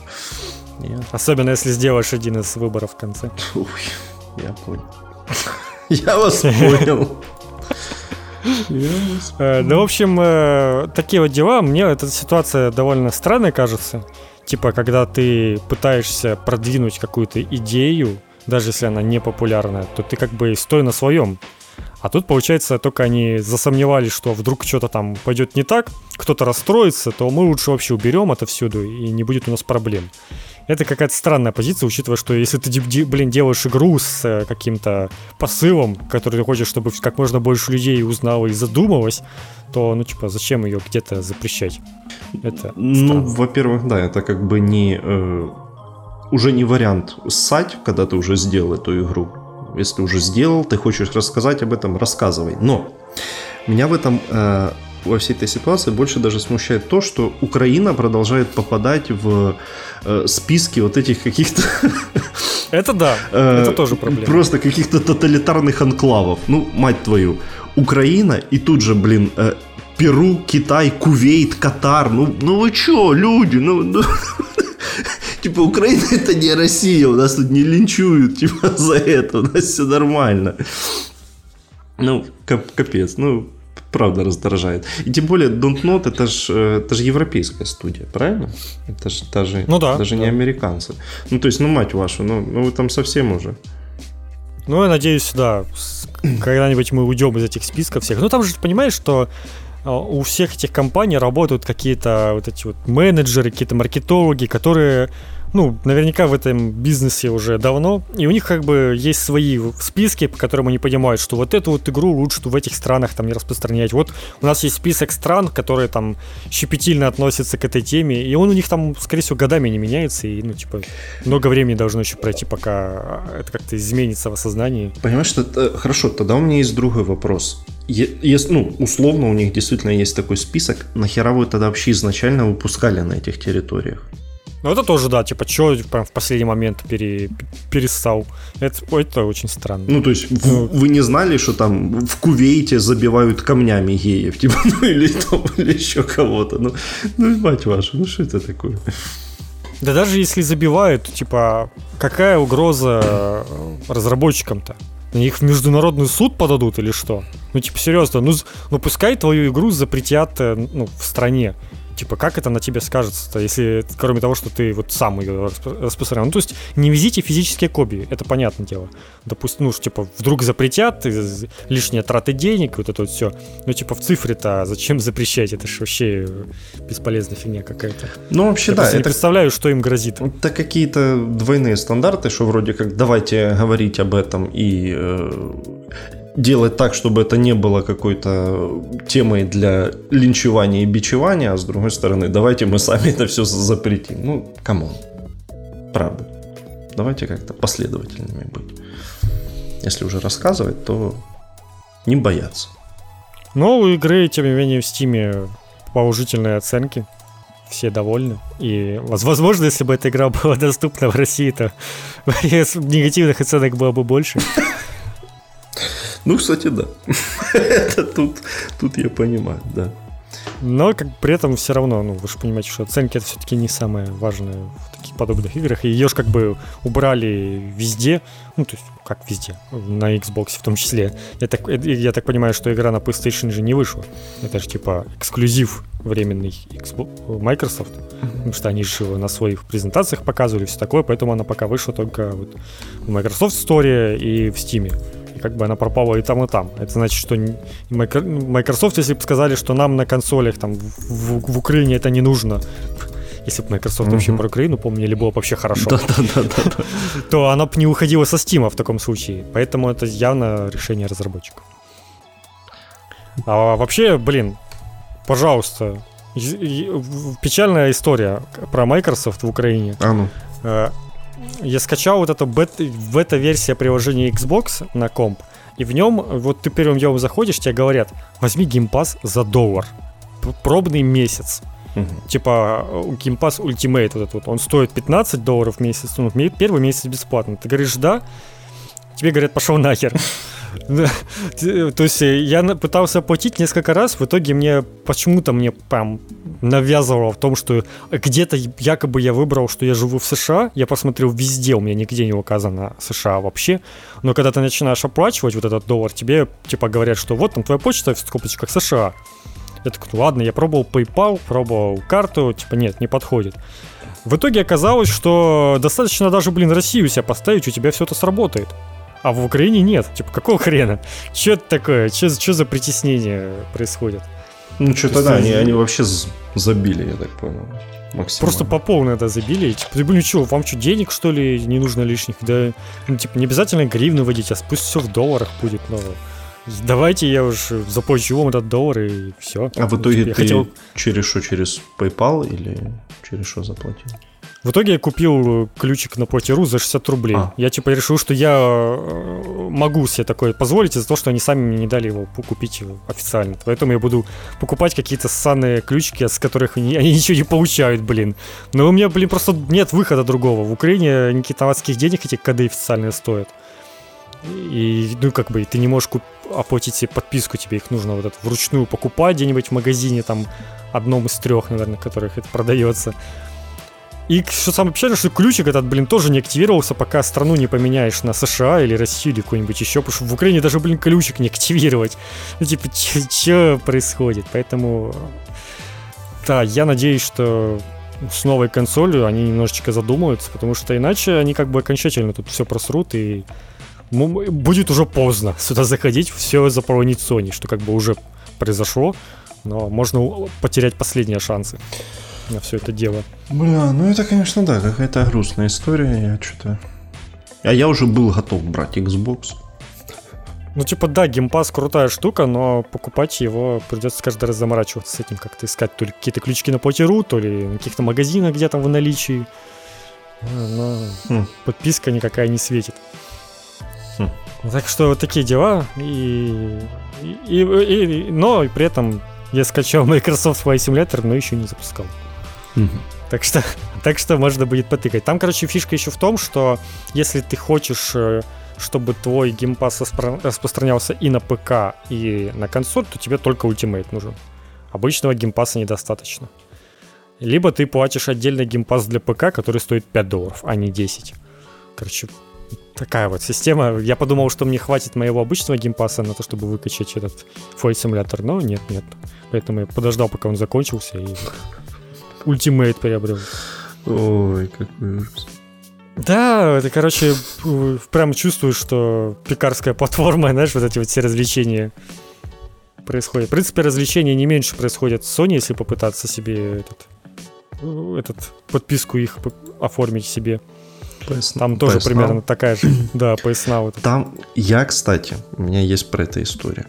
Нет. Особенно если сделаешь один из выборов в конце. Ой, я понял. Я вас понял. Ну, в общем, э, такие вот дела. Мне эта ситуация довольно странная кажется. Типа, когда ты пытаешься продвинуть какую-то идею, даже если она не популярная, то ты как бы стой на своем. А тут, получается, только они засомневались, что вдруг что-то там пойдет не так, кто-то расстроится, то мы лучше вообще уберем это всюду, и не будет у нас проблем. Это какая-то странная позиция, учитывая, что если ты, блин, делаешь игру с э, каким-то посылом, который ты хочешь, чтобы как можно больше людей узнало и задумалось, то, ну, типа, зачем ее где-то запрещать? Это Ну, во-первых, да, это как бы не... Э, уже не вариант ссать, когда ты уже сделал эту игру. Если уже сделал, ты хочешь рассказать об этом, рассказывай. Но меня в этом э, во всей этой ситуации больше даже смущает то, что Украина продолжает попадать в э, списки вот этих каких-то... Это да, э, это тоже проблема. Просто каких-то тоталитарных анклавов. Ну, мать твою. Украина и тут же, блин, э, Перу, Китай, Кувейт, Катар. Ну, ну вы чё, люди? Ну, ну... Типа, Украина это не Россия, у нас тут не линчуют, типа, за это, у нас все нормально. Ну, капец, ну, правда раздражает. И тем более Don't Not это же это ж европейская студия, правильно? Это же даже, ну да, даже да. не американцы. Ну, то есть, ну, мать вашу, ну, ну вы там совсем уже. Ну, я надеюсь, да, когда-нибудь мы уйдем из этих списков всех. Ну, там же, понимаешь, что у всех этих компаний работают какие-то вот эти вот менеджеры, какие-то маркетологи, которые ну, наверняка в этом бизнесе уже давно, и у них как бы есть свои списки, по которым они понимают, что вот эту вот игру лучше в этих странах там не распространять. Вот у нас есть список стран, которые там щепетильно относятся к этой теме, и он у них там, скорее всего, годами не меняется, и, ну, типа, много времени должно еще пройти, пока это как-то изменится в осознании. Понимаешь, что это... хорошо, тогда у меня есть другой вопрос. Есть, ну, условно у них действительно есть такой список, нахера вы тогда вообще изначально выпускали на этих территориях? Ну, это тоже, да, типа, что прям в последний момент пере, перестал. Это, это очень странно. Ну, то есть, ну, вы не знали, что там в Кувейте забивают камнями геев, типа, ну, или, там, или еще кого-то. Ну, ну, мать вашу, ну, что это такое? Да даже если забивают, типа, какая угроза э, разработчикам-то? Их в международный суд подадут или что? Ну, типа, серьезно, ну, ну пускай твою игру запретят э, ну, в стране типа, как это на тебе скажется, если, кроме того, что ты вот сам ее распространял. Ну, то есть, не везите физические копии, это понятное дело. Допустим, ну, типа, вдруг запретят, лишние траты денег, вот это вот все. Ну, типа, в цифре-то зачем запрещать? Это же вообще бесполезная фигня какая-то. Ну, вообще, Я да. Я не представляю, что им грозит. Это какие-то двойные стандарты, что вроде как давайте говорить об этом и э, делать так, чтобы это не было какой-то темой для линчевания и бичевания, а с другой стороны, давайте мы сами это все запретим. Ну, come on. Правда. Давайте как-то последовательными быть. Если уже рассказывать, то не бояться. Но у игры, тем не менее, в Стиме положительные оценки. Все довольны. И, возможно, если бы эта игра была доступна в России, то негативных оценок было бы больше. Ну, кстати, да. Это тут, тут я понимаю, да. Но как при этом все равно, ну, вы же понимаете, что оценки это все-таки не самое важное в таких подобных играх. И ее же как бы убрали везде, ну, то есть, как везде, на Xbox в том числе. Я так, я так понимаю, что игра на PlayStation же не вышла. Это же типа эксклюзив временный Xbox, Microsoft, потому что они же на своих презентациях показывали все такое, поэтому она пока вышла только вот в Microsoft Store и в Steam как бы она пропала и там, и там. Это значит, что Microsoft, если бы сказали, что нам на консолях там в, в Украине это не нужно, если бы Microsoft uh-huh. вообще про Украину помнили, было бы вообще хорошо, то она бы не уходила со Steam в таком случае. Поэтому это явно решение разработчиков. А вообще, блин, пожалуйста, печальная история про Microsoft в Украине. А ну. Я скачал вот эту бет, бета-версия приложения Xbox на комп, и в нем, вот ты первым делом заходишь, тебе говорят, возьми Game Pass за доллар, пробный месяц. Угу. Типа Game Pass Ultimate вот этот вот, он стоит 15 долларов в месяц, ну, первый месяц бесплатно. Ты говоришь, да, тебе говорят, пошел нахер. То есть э, я пытался оплатить несколько раз, в итоге мне почему-то мне прям навязывало в том, что где-то якобы я выбрал, что я живу в США, я посмотрел везде, у меня нигде не указано США вообще, но когда ты начинаешь оплачивать вот этот доллар, тебе типа говорят, что вот там твоя почта в скобочках США. Я такой, «Ну ладно, я пробовал PayPal, пробовал карту, типа нет, не подходит. В итоге оказалось, что достаточно даже, блин, Россию себя поставить, у тебя все это сработает а в Украине нет. Типа, какого хрена? Что это такое? Что за притеснение происходит? Ну, что-то да, они, они вообще забили, я так понял. Просто по полной, да, забили. Типа, блин, что, вам что, денег, что ли, не нужно лишних? Да, ну, типа, не обязательно гривны вводить, а пусть все в долларах будет, но давайте я уж заплачу вам этот доллар и все. А в итоге типа, ты хотел... через что, через PayPal или через что заплатил? В итоге я купил ключик на Потеру за 60 рублей. А. Я типа решил, что я э, могу себе такое позволить из-за того, что они сами мне не дали его купить официально. Поэтому я буду покупать какие-то ссаные ключики, с которых они, они ничего не получают, блин. Но у меня, блин, просто нет выхода другого. В Украине никаких аватских денег эти коды официальные стоят. И, ну, как бы, ты не можешь куп- оплатить себе подписку, тебе их нужно вот это вручную покупать где-нибудь в магазине, там, одном из трех, наверное, которых это продается. И что самое печальное, что ключик этот, блин, тоже не активировался, пока страну не поменяешь на США или Россию или какой-нибудь еще, потому что в Украине даже, блин, ключик не активировать. Ну, типа, что происходит? Поэтому, да, я надеюсь, что с новой консолью они немножечко задумаются, потому что иначе они как бы окончательно тут все просрут и будет уже поздно сюда заходить, все заполонить Sony, что как бы уже произошло, но можно потерять последние шансы на все это дело. Бля, ну это, конечно, да, какая-то грустная история. Я что-то. А я уже был готов брать Xbox. Ну, типа, да, геймпас крутая штука, но покупать его придется каждый раз заморачиваться с этим, как-то искать то ли какие-то ключики на потеру, то ли на каких-то магазинах где то в наличии. Но хм. подписка никакая не светит. Хм. Так что вот такие дела. И, и, и, и, но при этом я скачал Microsoft Flight Simulator, но еще не запускал. Так что, так что можно будет потыкать. Там, короче, фишка еще в том, что если ты хочешь, э, чтобы твой Game Pass распространялся и на ПК, и на консоль, то тебе только Ultimate нужен. Обычного Game Pass а недостаточно. Либо ты платишь отдельный Game Pass для ПК, который стоит 5 долларов, а не 10. Короче, такая вот система. Я подумал, что мне хватит моего обычного Game Pass а на то, чтобы выкачать этот Flight Simulator, но нет, нет. Поэтому я подождал, пока он закончился, и Ultimate приобрел. Ой, какой ужас. Да, это, короче, прям чувствую, что пекарская платформа, знаешь, вот эти вот все развлечения происходят. В принципе, развлечения не меньше происходят с Sony, если попытаться себе этот, этот подписку их оформить себе. PS, Там тоже PS примерно Now. такая же. Да, PS Now. Это. Там я, кстати, у меня есть про это история.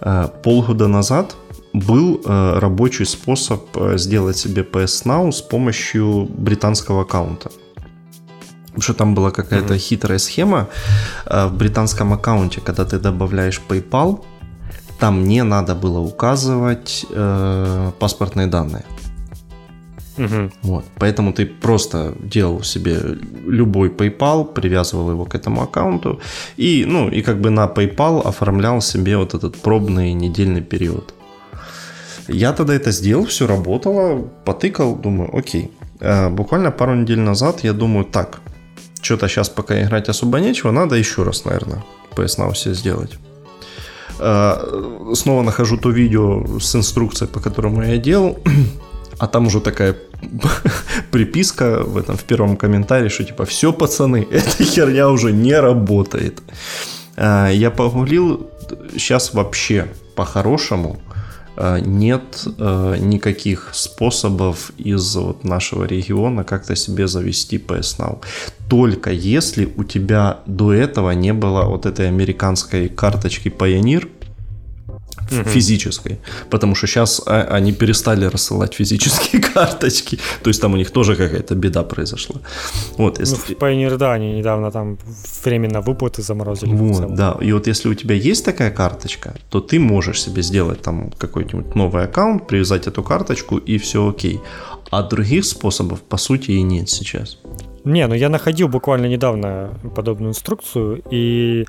А, полгода назад был э, рабочий способ э, сделать себе PS Now с помощью британского аккаунта. Потому что там была какая-то mm-hmm. хитрая схема. Э, в британском аккаунте, когда ты добавляешь PayPal, там не надо было указывать э, паспортные данные. Угу. Вот. Поэтому ты просто делал себе любой PayPal, привязывал его к этому аккаунту и, ну, и как бы на PayPal оформлял себе вот этот пробный недельный период. Я тогда это сделал, все работало, потыкал, думаю, окей. А, буквально пару недель назад я думаю, так, что-то сейчас пока играть особо нечего, надо еще раз, наверное, PS Now все сделать. А, снова нахожу то видео с инструкцией, по которому я делал, а там уже такая приписка в этом в первом комментарии, что типа все, пацаны, эта херня уже не работает. А, я погуглил, сейчас вообще по-хорошему Э, нет э, никаких способов из вот нашего региона как-то себе завести PS Now. Только если у тебя до этого не было вот этой американской карточки Pioneer, угу. физической. Потому что сейчас а, они перестали рассылать физические карточки. То есть там у них тоже какая-то беда произошла. Вот, если... Ну, в Pioneer, да, они недавно там временно выплаты заморозили. Вот, да. И вот если у тебя есть такая карточка, то ты можешь себе сделать там какой-нибудь новый аккаунт, привязать эту карточку и все окей. А других способов, по сути, и нет сейчас. Не, ну я находил буквально недавно подобную инструкцию, и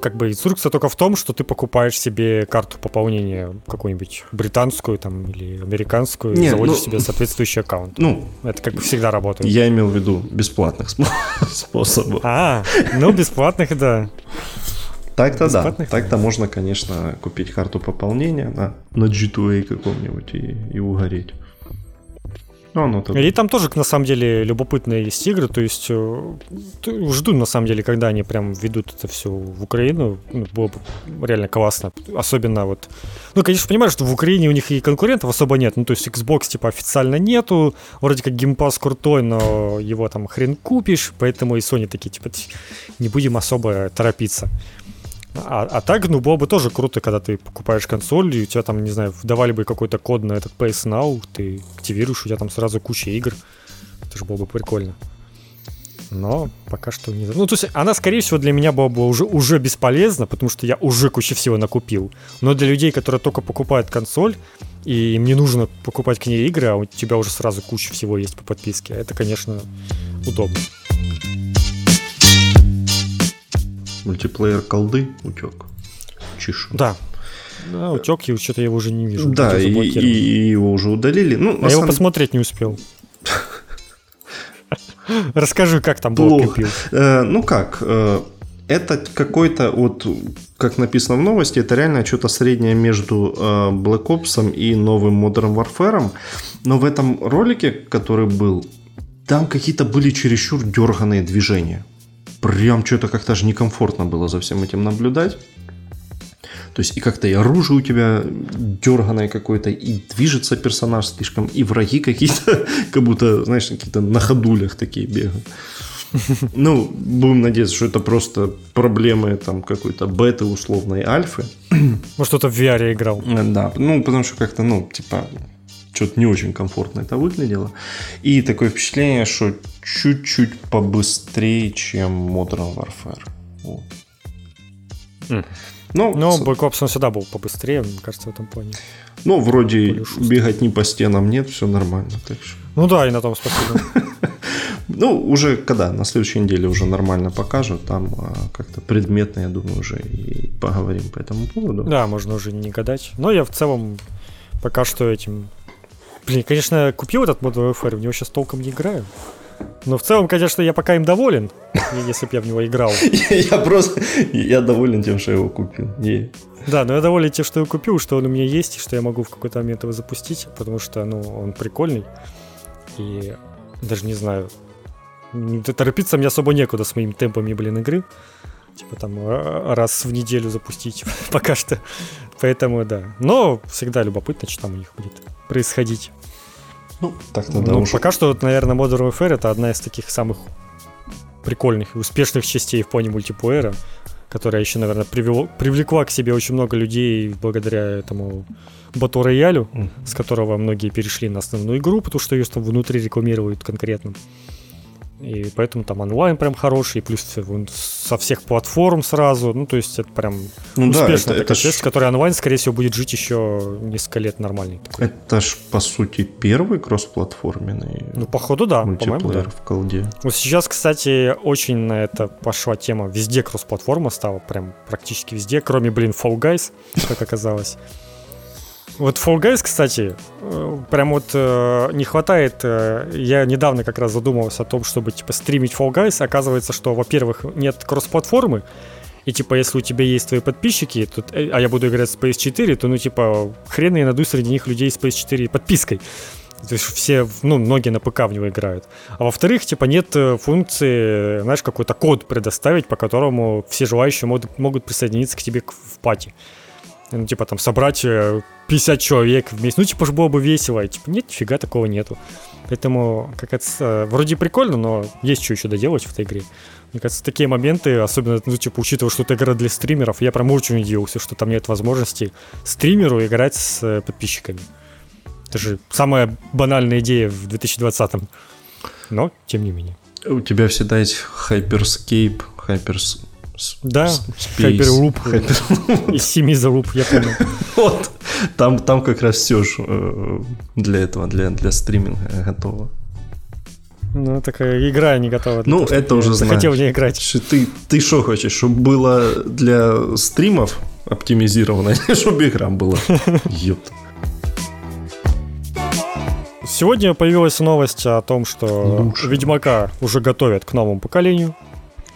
как бы инструкция только в том, что ты покупаешь себе карту пополнения какую-нибудь британскую там или американскую, Нет, и заводишь ну, себе соответствующий аккаунт. Ну, это как бы всегда работает. Я имел в виду бесплатных способов. А, ну бесплатных, да. Так-то да. Так-то можно, конечно, купить карту пополнения на, на G2A каком-нибудь и, и угореть. Ну, ну, И там тоже, на самом деле, любопытные есть игры. То есть э, жду, на самом деле, когда они прям ведут это все в Украину. Ну, было бы реально классно. Особенно вот... Ну, конечно, понимаешь, что в Украине у них и конкурентов особо нет. Ну, то есть Xbox, типа, официально нету. Вроде как геймпас крутой, но его там хрен купишь. Поэтому и Sony такие, типа, не будем особо торопиться. А, а так, ну, было бы тоже круто, когда ты покупаешь консоль, и у тебя там, не знаю, давали бы какой-то код на этот PS Now, ты активируешь, у тебя там сразу куча игр. Это же было бы прикольно. Но пока что не... Ну, то есть она, скорее всего, для меня была бы уже, уже бесполезна, потому что я уже кучу всего накупил. Но для людей, которые только покупают консоль, и им не нужно покупать к ней игры, а у тебя уже сразу куча всего есть по подписке, это, конечно, удобно. Мультиплеер колды утек. Чишу. Да. Да, утек, и что-то я его уже не вижу. Да, и, и его уже удалили. Ну, я его посмотреть не успел. Расскажи, как там было э, Ну как, э, это какой-то вот, как написано в новости, это реально что-то среднее между э, Black Ops и новым Modern Warfare. Но в этом ролике, который был, там какие-то были чересчур дерганые движения прям что-то как-то аж некомфортно было за всем этим наблюдать. То есть и как-то и оружие у тебя дерганое какое-то, и движется персонаж слишком, и враги какие-то, как будто, знаешь, какие-то на ходулях такие бегают. Ну, будем надеяться, что это просто проблемы там какой-то беты условной альфы. Может, кто-то в VR играл. Да, ну, потому что как-то, ну, типа, что-то не очень комфортно это выглядело. И такое впечатление, что чуть-чуть побыстрее, чем Modern Warfare. Вот. Mm. Ну, Но с... Black Ops он всегда был побыстрее, мне кажется, в этом плане. Ну, вроде бегать не по стенам нет, все нормально. Так что... Ну да, и на том спасибо. ну, уже когда, на следующей неделе уже нормально покажут, там а, как-то предметно, я думаю, уже и поговорим по этому поводу. Да, можно уже не гадать. Но я в целом пока что этим Блин, конечно, купил этот Modern Warfare, в него сейчас толком не играю. Но в целом, конечно, я пока им доволен, если бы я в него играл. Я просто, я доволен тем, что я его купил. Да, но я доволен тем, что я купил, что он у меня есть, и что я могу в какой-то момент его запустить, потому что, ну, он прикольный. И даже не знаю, торопиться мне особо некуда с моими темпами, блин, игры. Типа там а, раз в неделю запустить пока что. Поэтому да. Но всегда любопытно, что там у них будет происходить. Ну, так тогда ну, уже. Пока что, наверное, Modern Warfare это одна из таких самых прикольных и успешных частей в плане мультиплеера, которая еще, наверное, привело, привлекла к себе очень много людей благодаря этому бату роялю, mm-hmm. с которого многие перешли на основную игру, потому что ее там внутри рекламируют конкретно. И поэтому там онлайн прям хороший, плюс со всех платформ сразу. Ну, то есть это прям ну, успешная да, это, такая это ж... которая онлайн, скорее всего, будет жить еще несколько лет нормальный. Такой. Это ж, по сути, первый кроссплатформенный Ну, походу, да, да. в колде. Вот сейчас, кстати, очень на это пошла тема. Везде кроссплатформа стала, прям практически везде, кроме, блин, Fall Guys, как оказалось. Вот Fall Guys, кстати, э, прям вот э, не хватает. Э, я недавно как раз задумывался о том, чтобы типа стримить Fall Guys. Оказывается, что, во-первых, нет кросс-платформы. И типа, если у тебя есть твои подписчики, то, а я буду играть с PS4, то ну типа хрен я найду среди них людей с PS4 подпиской. То есть все, ну, многие на ПК в него играют. А во-вторых, типа, нет функции, знаешь, какой-то код предоставить, по которому все желающие могут, могут присоединиться к тебе в пати ну, типа, там, собрать 50 э, человек вместе. Ну, типа, же было бы весело. И, типа, нет, нифига такого нету. Поэтому, как это, вроде прикольно, но есть что еще доделать в этой игре. Мне кажется, такие моменты, особенно, ну, типа, учитывая, что это игра для стримеров, я прям очень удивился, что там нет возможности стримеру играть с э, подписчиками. Это же самая банальная идея в 2020-м. Но, тем не менее. У тебя всегда есть Hyperscape, Hypers да, Hyperloop. Из семи залуп, я понял. Вот, там, там как раз все же э, для этого, для, для стриминга готово. Ну, такая игра не готова. Ну, того, это уже знаю. Хотел не играть. Ты, ты что хочешь, чтобы было для стримов оптимизировано, чтобы игра была? Ёпт. Сегодня появилась новость о том, что Лучше. Ведьмака уже готовят к новому поколению.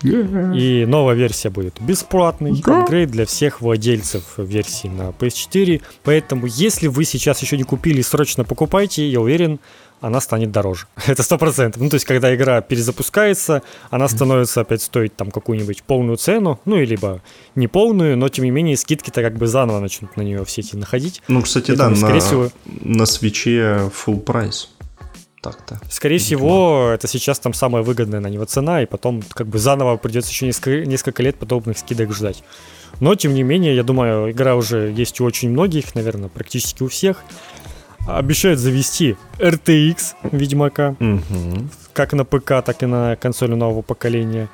И новая версия будет бесплатный, да. апгрейд для всех владельцев версии на PS4. Поэтому, если вы сейчас еще не купили, срочно покупайте, я уверен, она станет дороже. Это сто процентов. Ну, то есть, когда игра перезапускается, она становится опять стоить там какую-нибудь полную цену, ну, и либо не полную, но, тем не менее, скидки-то как бы заново начнут на нее все эти находить. Ну, кстати, Поэтому, да, на, всего... на свече full прайс так-то. Скорее всего, это сейчас там самая выгодная на него цена, и потом как бы заново придется еще несколько, несколько лет подобных скидок ждать. Но, тем не менее, я думаю, игра уже есть у очень многих, наверное, практически у всех. Обещают завести RTX Ведьмака, угу. как на ПК, так и на консоли нового поколения.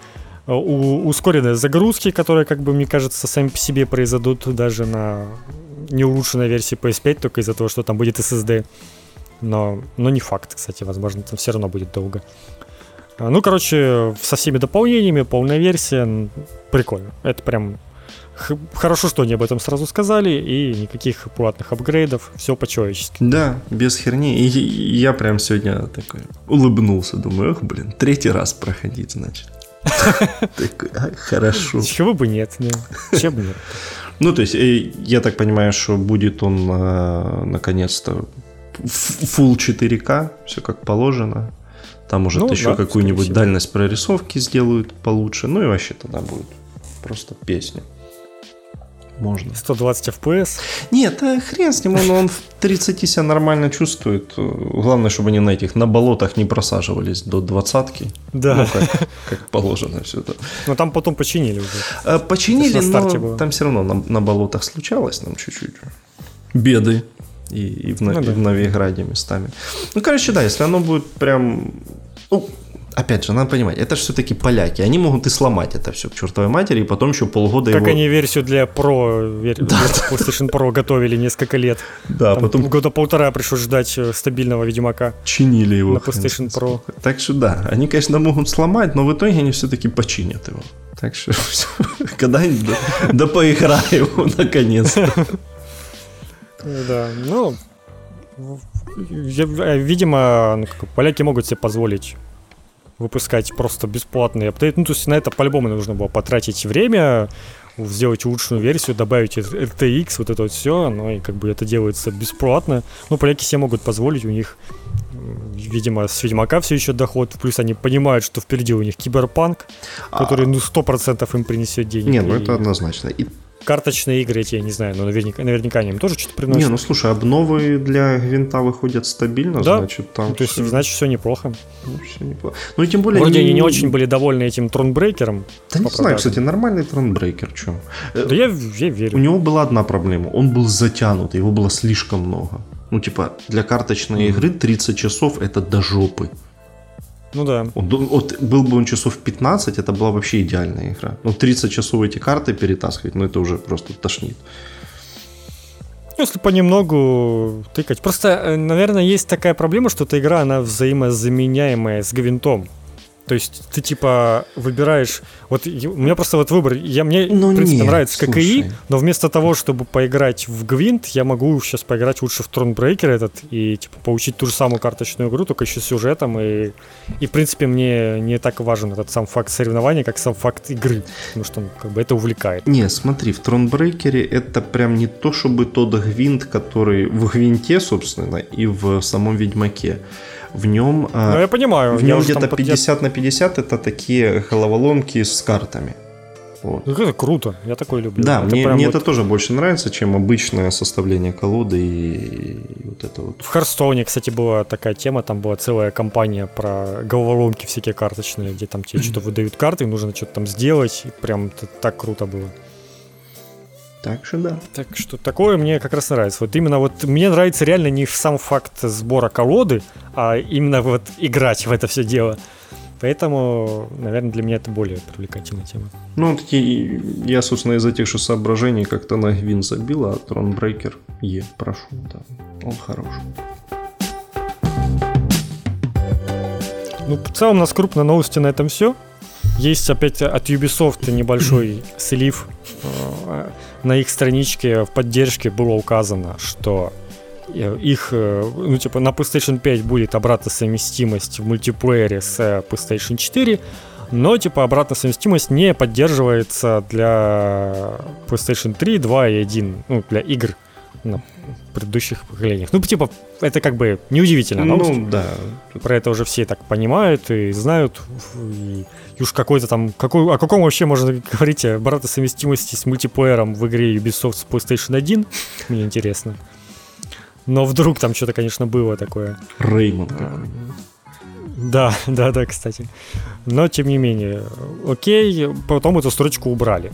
У, ускоренные загрузки, которые, как бы, мне кажется, сами по себе произойдут даже на неулучшенной версии PS5, только из-за того, что там будет SSD но, но не факт, кстати, возможно, там все равно будет долго. А, ну, короче, со всеми дополнениями, полная версия, прикольно. Это прям хорошо, что они об этом сразу сказали, и никаких платных апгрейдов, все по-человечески. Да, без херни. И я прям сегодня такой улыбнулся, думаю, эх, блин, третий раз проходить, значит. Такой, хорошо. Чего бы нет, чем бы нет. Ну, то есть, э, я так понимаю, что будет он э, наконец-то Full 4К, все как положено. Там, может, ну, еще да, какую-нибудь дальность прорисовки сделают получше. Ну и вообще тогда будет просто песня. Можно. 120 FPS? Нет, а хрен с ним, он, он в 30 себя нормально чувствует. Главное, чтобы они на этих, на болотах не просаживались до двадцатки. Да. Ну, как, как положено все это. Но там потом починили уже. А, починили, но было. там все равно на, на болотах случалось нам чуть-чуть беды и, и, в, ну, и да. в Новиграде местами. Ну, короче, да, если оно будет прям... Ну, опять же, надо понимать, это же все-таки поляки. Они могут и сломать это все к чертовой матери, и потом еще полгода как его... они версию для Pro, вер... да, PlayStation Pro готовили несколько лет. Да, Там потом... Года полтора пришлось ждать э, стабильного Ведьмака. Чинили его. На PlayStation Pro. Так что да, они, конечно, могут сломать, но в итоге они все-таки починят его. Так что когда-нибудь да поиграем наконец-то. Да, ну, видимо, ну, поляки могут себе позволить выпускать просто бесплатный апдейт. Ну, то есть на это по-любому нужно было потратить время, сделать улучшенную версию, добавить RTX, вот это вот все, но и как бы это делается бесплатно. Ну, поляки себе могут позволить, у них, видимо, с Ведьмака все еще доход, плюс они понимают, что впереди у них киберпанк, а... который, ну, сто процентов им принесет денег. Не, ну это однозначно. И карточные игры эти, я не знаю, но наверняка, наверняка они им тоже что-то приносят. Не, ну слушай, обновы для винта выходят стабильно, да? значит там... Ну, то есть, значит, все неплохо. Ну, все неплохо. Ну и тем более... Вроде они не очень были довольны этим тронбрейкером. Да не знаю, кстати, нормальный тронбрейкер, что. Да я, я верю. У него была одна проблема, он был затянут, его было слишком много. Ну, типа, для карточной mm-hmm. игры 30 часов это до жопы. Ну да. Вот, вот был бы он часов 15, это была вообще идеальная игра. Ну, 30 часов эти карты перетаскивать, ну это уже просто тошнит. Если понемногу тыкать. Просто, э, наверное, есть такая проблема, что эта игра, она взаимозаменяемая с гвинтом. То есть ты типа выбираешь. Вот у меня просто вот выбор. Я, мне, ну, в принципе, нет, нравится ККИ, слушай. но вместо того, чтобы поиграть в Гвинт, я могу сейчас поиграть лучше в Тронбрейкер этот и типа получить ту же самую карточную игру, только еще с сюжетом. И, и в принципе, мне не так важен этот сам факт соревнования, как сам факт игры. Потому что ну, как бы это увлекает. Не, смотри, в Тронбрейкере это прям не то, чтобы тот Гвинт, который в Гвинте, собственно, и в самом Ведьмаке в нем... А, ну, я понимаю. В нем где-то 50 на 50 это такие головоломки с картами. Вот. Ну, это круто, я такой люблю. Да, это мне, мне вот... это тоже больше нравится, чем обычное составление колоды и, и вот это вот. В Харстоне, кстати, была такая тема, там была целая компания про головоломки всякие карточные, где там тебе что-то выдают карты, нужно что-то там сделать, и прям это так круто было. Так что да. Так что такое мне как раз нравится. Вот именно вот мне нравится реально не сам факт сбора колоды, а именно вот играть в это все дело. Поэтому, наверное, для меня это более привлекательная тема. Ну, вот я, собственно, из этих же соображений как-то на Гвин забил, а Тронбрейкер Е, прошу, да, он хорош. Ну, в целом, у нас крупные новости на этом все. Есть опять от Ubisoft небольшой слив э, на их страничке в поддержке было указано, что э, их, э, ну, типа, на PlayStation 5 будет обратная совместимость в мультиплеере с PlayStation 4, но, типа, обратная совместимость не поддерживается для PlayStation 3, 2 и 1, ну, для игр на предыдущих поколениях. Ну, типа, это как бы неудивительно. Ну, да. Про это уже все так понимают и знают. И и уж какой-то там, какой, о каком вообще можно говорить о совместимости с мультиплеером в игре Ubisoft с PlayStation 1, мне интересно. Но вдруг там что-то, конечно, было такое. Реймон Да, да, да, кстати. Но, тем не менее, окей, потом эту строчку убрали.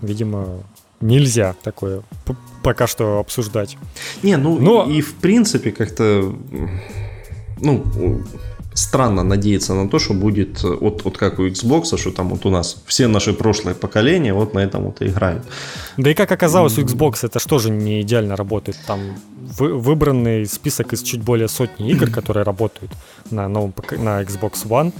Видимо, нельзя такое пока что обсуждать. Не, ну Но... и в принципе как-то ну, странно надеяться на то, что будет вот, вот как у Xbox, что там вот у нас все наши прошлые поколения вот на этом вот и играют. Да и как оказалось, у Xbox это что же не идеально работает. Там вы, выбранный список из чуть более сотни игр, которые работают на новом на Xbox One.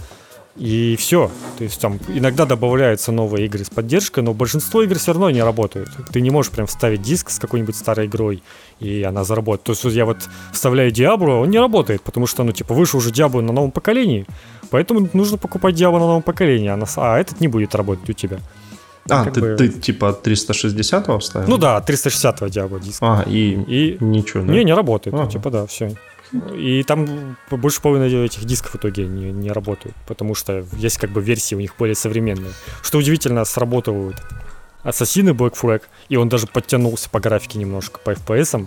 И все. То есть там иногда добавляются новые игры с поддержкой, но большинство игр все равно не работают. Ты не можешь прям вставить диск с какой-нибудь старой игрой, и она заработает. То есть я вот вставляю Diablo, он не работает, потому что, ну, типа, вышел уже Diablo на новом поколении, поэтому нужно покупать Diablo на новом поколении, а, на, а этот не будет работать у тебя. А, ты, бы... ты типа 360-го вставил? Ну да, 360-го Diablo диск. А, и, и... ничего, да? Не, не работает. Ага. Ну, типа, да, все. И там больше половины этих дисков в итоге не, не работают, потому что есть как бы версии у них более современные. Что удивительно, сработал Ассасины Black Flag, и он даже подтянулся по графике немножко, по FPS,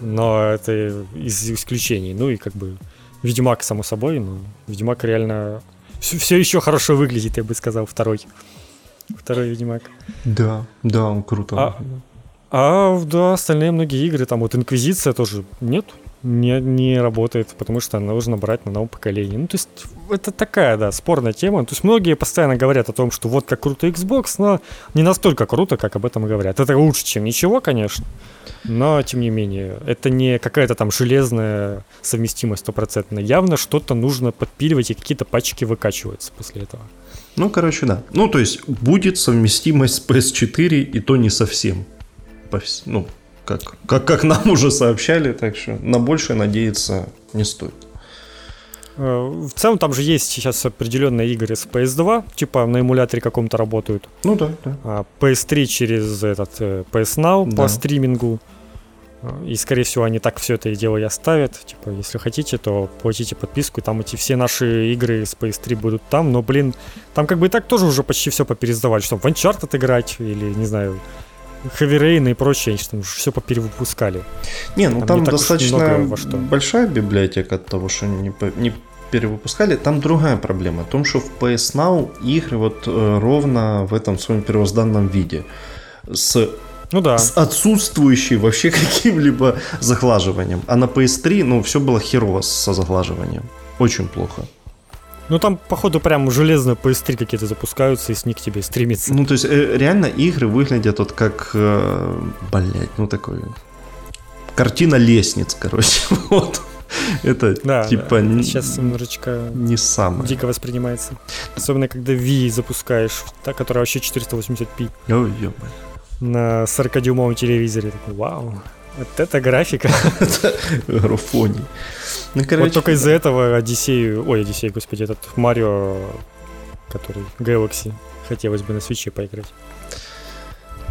но это из исключений. Ну и как бы Ведьмак, само собой, но Ведьмак реально все, все еще хорошо выглядит, я бы сказал, второй. Второй Ведьмак. Да, да, он круто. А, а да, остальные многие игры, там вот Инквизиция тоже нет, не, не работает, потому что нужно брать на новом поколении. Ну, то есть, это такая, да, спорная тема. То есть, многие постоянно говорят о том, что вот как круто Xbox, но не настолько круто, как об этом говорят. Это лучше, чем ничего, конечно, но, тем не менее, это не какая-то там железная совместимость стопроцентная. Явно что-то нужно подпиливать, и какие-то пачки выкачиваются после этого. Ну, короче, да. Ну, то есть, будет совместимость с PS4, и то не совсем. Ну, как, как, как нам уже сообщали, так что на большее надеяться не стоит. Э, в целом там же есть сейчас определенные игры с PS2, типа на эмуляторе каком-то работают. Ну да, да. А PS3 через этот э, PS Now да. по стримингу. Э, и, скорее всего, они так все это дело и оставят. Типа, если хотите, то платите подписку, и там эти все наши игры с PS3 будут там. Но, блин, там как бы и так тоже уже почти все поперездавали, чтобы в Uncharted играть, или, не знаю, Rain и прочее, там все поперевыпускали. Не, ну там, там не достаточно большая библиотека от того, что не, не перевыпускали. Там другая проблема. В том, что в PS Now игры вот э, ровно в этом своем первозданном виде. С ну да. С отсутствующей вообще каким-либо заглаживанием. А на PS3, ну, все было херово со заглаживанием. Очень плохо. Ну там, походу, прям железные PS3 какие-то запускаются, и с них тебе стримится. Ну, то есть, э, реально игры выглядят вот как, э, блять, ну такой... Картина лестниц, короче, вот. Это да, типа да. сейчас немножечко не самое. дико воспринимается. Особенно когда Wii запускаешь, та, которая вообще 480p. Ой, ё На 40-дюймовом телевизоре. Такой, вау, вот это графика. Графоний. Ну, короче, вот только из-за этого Одиссею, ой, Одиссей, господи, этот Марио, который Galaxy, хотелось бы на свече поиграть.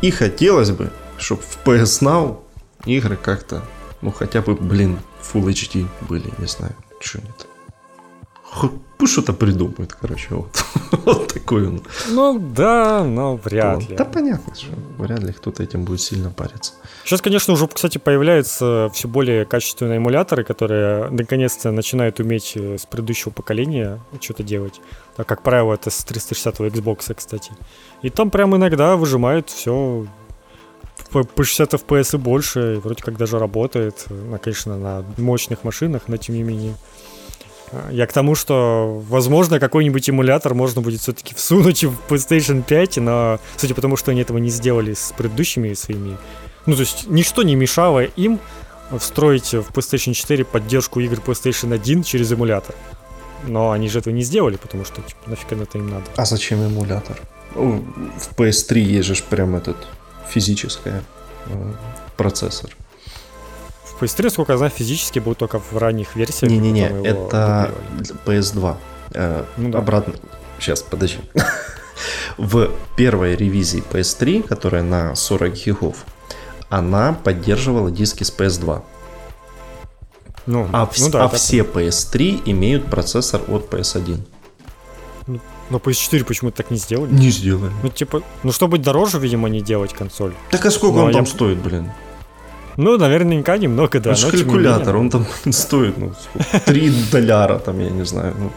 И хотелось бы, чтобы в PS Now игры как-то, ну хотя бы, блин, Full HD были, не знаю, что нет. Пусть что-то придумает, короче, вот. вот такой он. Ну да, но вряд вот. ли. Да понятно, что вряд ли кто-то этим будет сильно париться. Сейчас, конечно, уже, кстати, появляются все более качественные эмуляторы, которые наконец-то начинают уметь э, с предыдущего поколения что-то делать. А, как правило, это с 360 Xbox, кстати. И там прям иногда выжимают все по 60 FPS и больше, и вроде как даже работает, ну, конечно, на мощных машинах, но тем не менее. Я к тому, что, возможно, какой-нибудь эмулятор можно будет все-таки всунуть в PlayStation 5, но, судя по тому, что они этого не сделали с предыдущими своими... Ну, то есть, ничто не мешало им встроить в PlayStation 4 поддержку игр PlayStation 1 через эмулятор. Но они же этого не сделали, потому что, типа, нафиг это им надо. А зачем эмулятор? В PS3 есть же прям этот физическое э, процессор. В PS3, сколько я знаю, физически будет только в ранних версиях. Не-не-не, это PS2. Э, ну, да. Обратно. Сейчас, подожди. в первой ревизии PS3, которая на 40 гигов, она поддерживала диски с PS2. Ну, а, ну да, а все PS3 имеют процессор от PS1. Но PS4 почему-то так не сделали? Не сделали. Ну, типа, ну, чтобы дороже, видимо, не делать консоль. Так а сколько но он я... там стоит, блин? Ну, наверняка немного, да. Это калькулятор, он там стоит, ну, 3 доляра, там, я не знаю. Ну.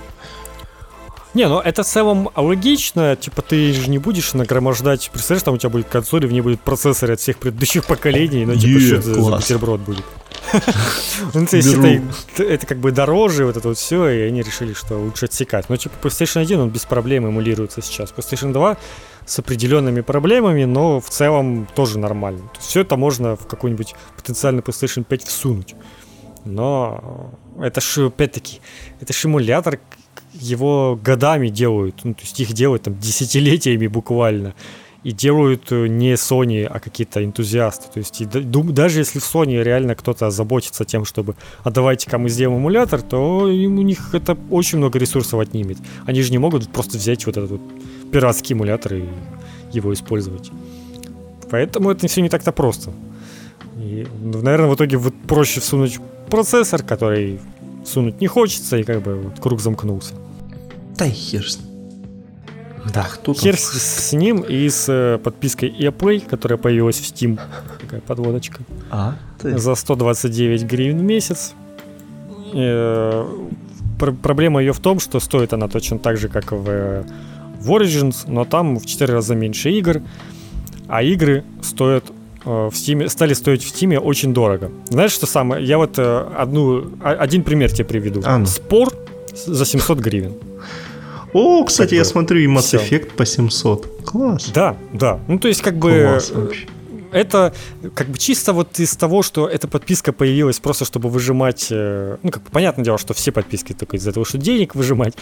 Не, ну это в целом логично, типа ты же не будешь нагромождать, представляешь, там у тебя будет консоль, и в ней будет процессоры от всех предыдущих поколений, ну типа что это за бутерброд будет? Ну, то есть это, это как бы дороже, вот это вот все, и они решили, что лучше отсекать. Но типа PlayStation 1, он без проблем эмулируется сейчас. PlayStation 2 с определенными проблемами, но в целом тоже нормально. То все это можно в какой-нибудь потенциальный PlayStation 5 всунуть. Но это же, опять-таки, это же эмулятор, его годами делают, ну, то есть их делают там десятилетиями буквально и делают э, не Sony, а какие-то энтузиасты. То есть и, даже если в Sony реально кто-то заботится тем, чтобы а давайте-ка мы сделаем эмулятор, то им, у них это очень много ресурсов отнимет. Они же не могут просто взять вот этот вот пиратский эмулятор и его использовать. Поэтому это все не так-то просто. И, ну, наверное, в итоге вот проще всунуть процессор, который сунуть не хочется, и как бы вот круг замкнулся. Да и хер с. Да, кто Хер с, с ним и с э, подпиской EPlay, которая появилась в Steam. Такая подводочка. А, ты? За 129 гривен в месяц. Э, пр- проблема ее в том, что стоит она точно так же, как в, в Origins, но там в 4 раза меньше игр, а игры стоят э, в Steam, стали стоить в Steam очень дорого. Знаешь, что самое? Я вот э, одну, один пример тебе приведу. А, ну. Спор за 700 гривен. О, кстати, как я бы, смотрю, и Mass Effect по 700. Класс. Да, да. Ну, то есть, как бы... Класс вообще. Это как бы чисто вот из того, что эта подписка появилась просто, чтобы выжимать, э, ну, как бы понятное дело, что все подписки только из-за того, что денег выжимать,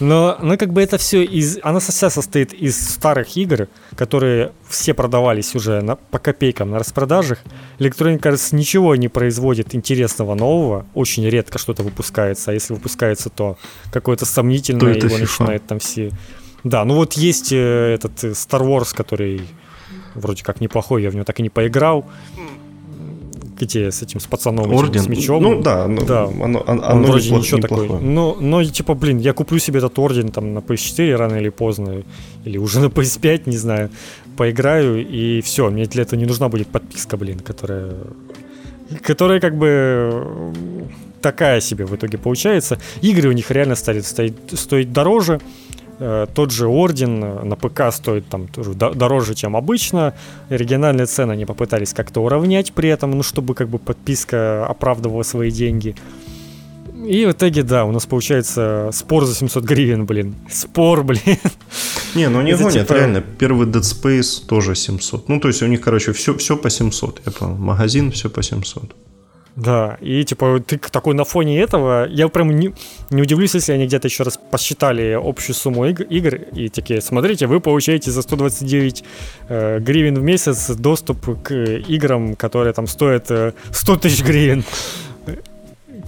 но, но как бы это все из, она вся состоит из старых игр, которые все продавались уже на, по копейкам на распродажах. Electronic Arts ничего не производит интересного нового, очень редко что-то выпускается, а если выпускается, то какое-то сомнительное, то его начинают там все... Да, ну вот есть э, этот э, Star Wars, который вроде как неплохой, я в него так и не поиграл. Где с этим, с пацаном, Орден. с мечом. Ну да, ну, да. Оно, оно, Он оно вроде неплохо, ничего такое. Но, но, типа, блин, я куплю себе этот орден там на PS4 рано или поздно, или уже на PS5, не знаю, поиграю, и все, мне для этого не нужна будет подписка, блин, которая которая как бы такая себе в итоге получается. Игры у них реально стали стоить, стоить дороже. Э, Тот же Орден э, на ПК стоит там тоже до- дороже, чем обычно. Оригинальные цены они попытались как-то уравнять при этом, ну, чтобы как бы подписка оправдывала свои деньги. И в итоге, да, у нас получается спор за 700 гривен, блин. Спор, блин. Не, ну не гонят, типа- реально. Первый Dead Space тоже 700. Ну, то есть у них, короче, все, все по 700. Я понял. Магазин все по 700. Да, и типа ты такой на фоне этого, я прям не, не удивлюсь, если они где-то еще раз посчитали общую сумму иг- игр и такие, смотрите, вы получаете за 129 э, гривен в месяц доступ к играм, которые там стоят э, 100 тысяч гривен.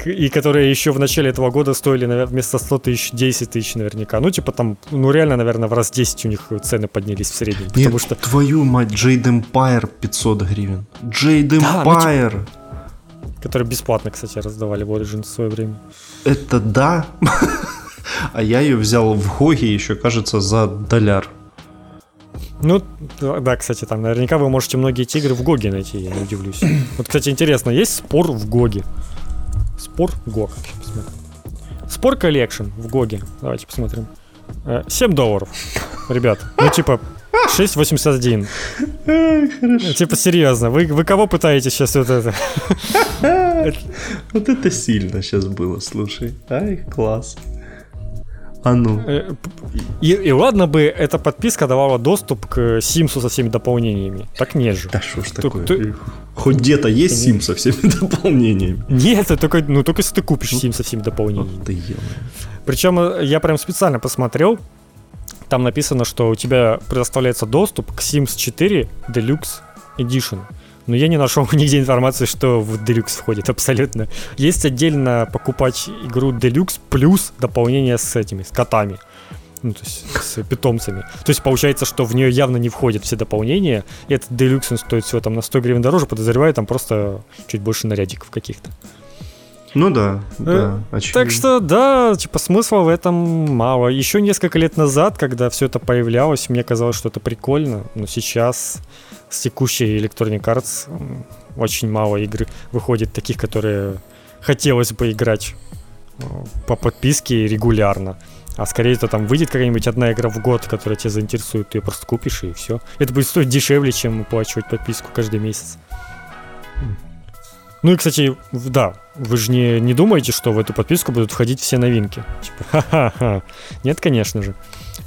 И которые еще в начале этого года стоили, наверное, вместо 100 тысяч 10 тысяч наверняка. Ну, типа там, ну реально, наверное, в раз 10 у них цены поднялись в среднем. Потому Нет, что твою мать, Jade Empire 500 гривен. Jade Да, ну, Empire. Которые бесплатно, кстати, раздавали в Origin в свое время. Это да. А я ее взял в GOG е еще, кажется, за доляр. Ну, да, кстати, там наверняка вы можете многие эти игры в GOG е найти, я не удивлюсь. Вот, кстати, интересно, есть Spore в GOG е? Spore GOG. Посмотрим. Spore Collection в GOG е. Давайте посмотрим. Э, 7 долларов. Ребят, ну типа 6,81. Ну, Типа серьезно, вы, вы кого пытаетесь сейчас вот это? Вот это сильно сейчас было, слушай. Ай, класс. А ну. Э, И, и ладно бы эта подписка давала доступ к Симсу со всеми дополнениями. Так нет же. Да что ж такое? ты- Хоть где-то есть Сим со всеми дополнениями. Нет, это только, ну только если ты купишь Сим со всеми дополнениями. Вот ты Причем э, я прям специально посмотрел. Там написано, что у тебя предоставляется доступ к Sims 4 Deluxe Edition. Но я не нашел нигде информации, что в Deluxe входит абсолютно. Есть отдельно покупать игру Deluxe плюс дополнение с этими, с котами. Ну, то есть с питомцами. То есть получается, что в нее явно не входят все дополнения. И этот Deluxe стоит всего там на 100 гривен дороже, подозреваю, там просто чуть больше нарядиков каких-то. Ну да, да, Э, очевидно. Так что, да, типа смысла в этом мало. Еще несколько лет назад, когда все это появлялось, мне казалось, что это прикольно. Но сейчас с текущей Electronic Arts очень мало игр выходит таких, которые хотелось бы играть э, по подписке регулярно. А скорее то там выйдет какая-нибудь одна игра в год, которая тебя заинтересует, ты ее просто купишь и все. Это будет стоить дешевле, чем оплачивать подписку каждый месяц. Ну и, кстати, да, вы же не, не думаете, что в эту подписку будут входить все новинки? Типа, ха-ха-ха. Нет, конечно же.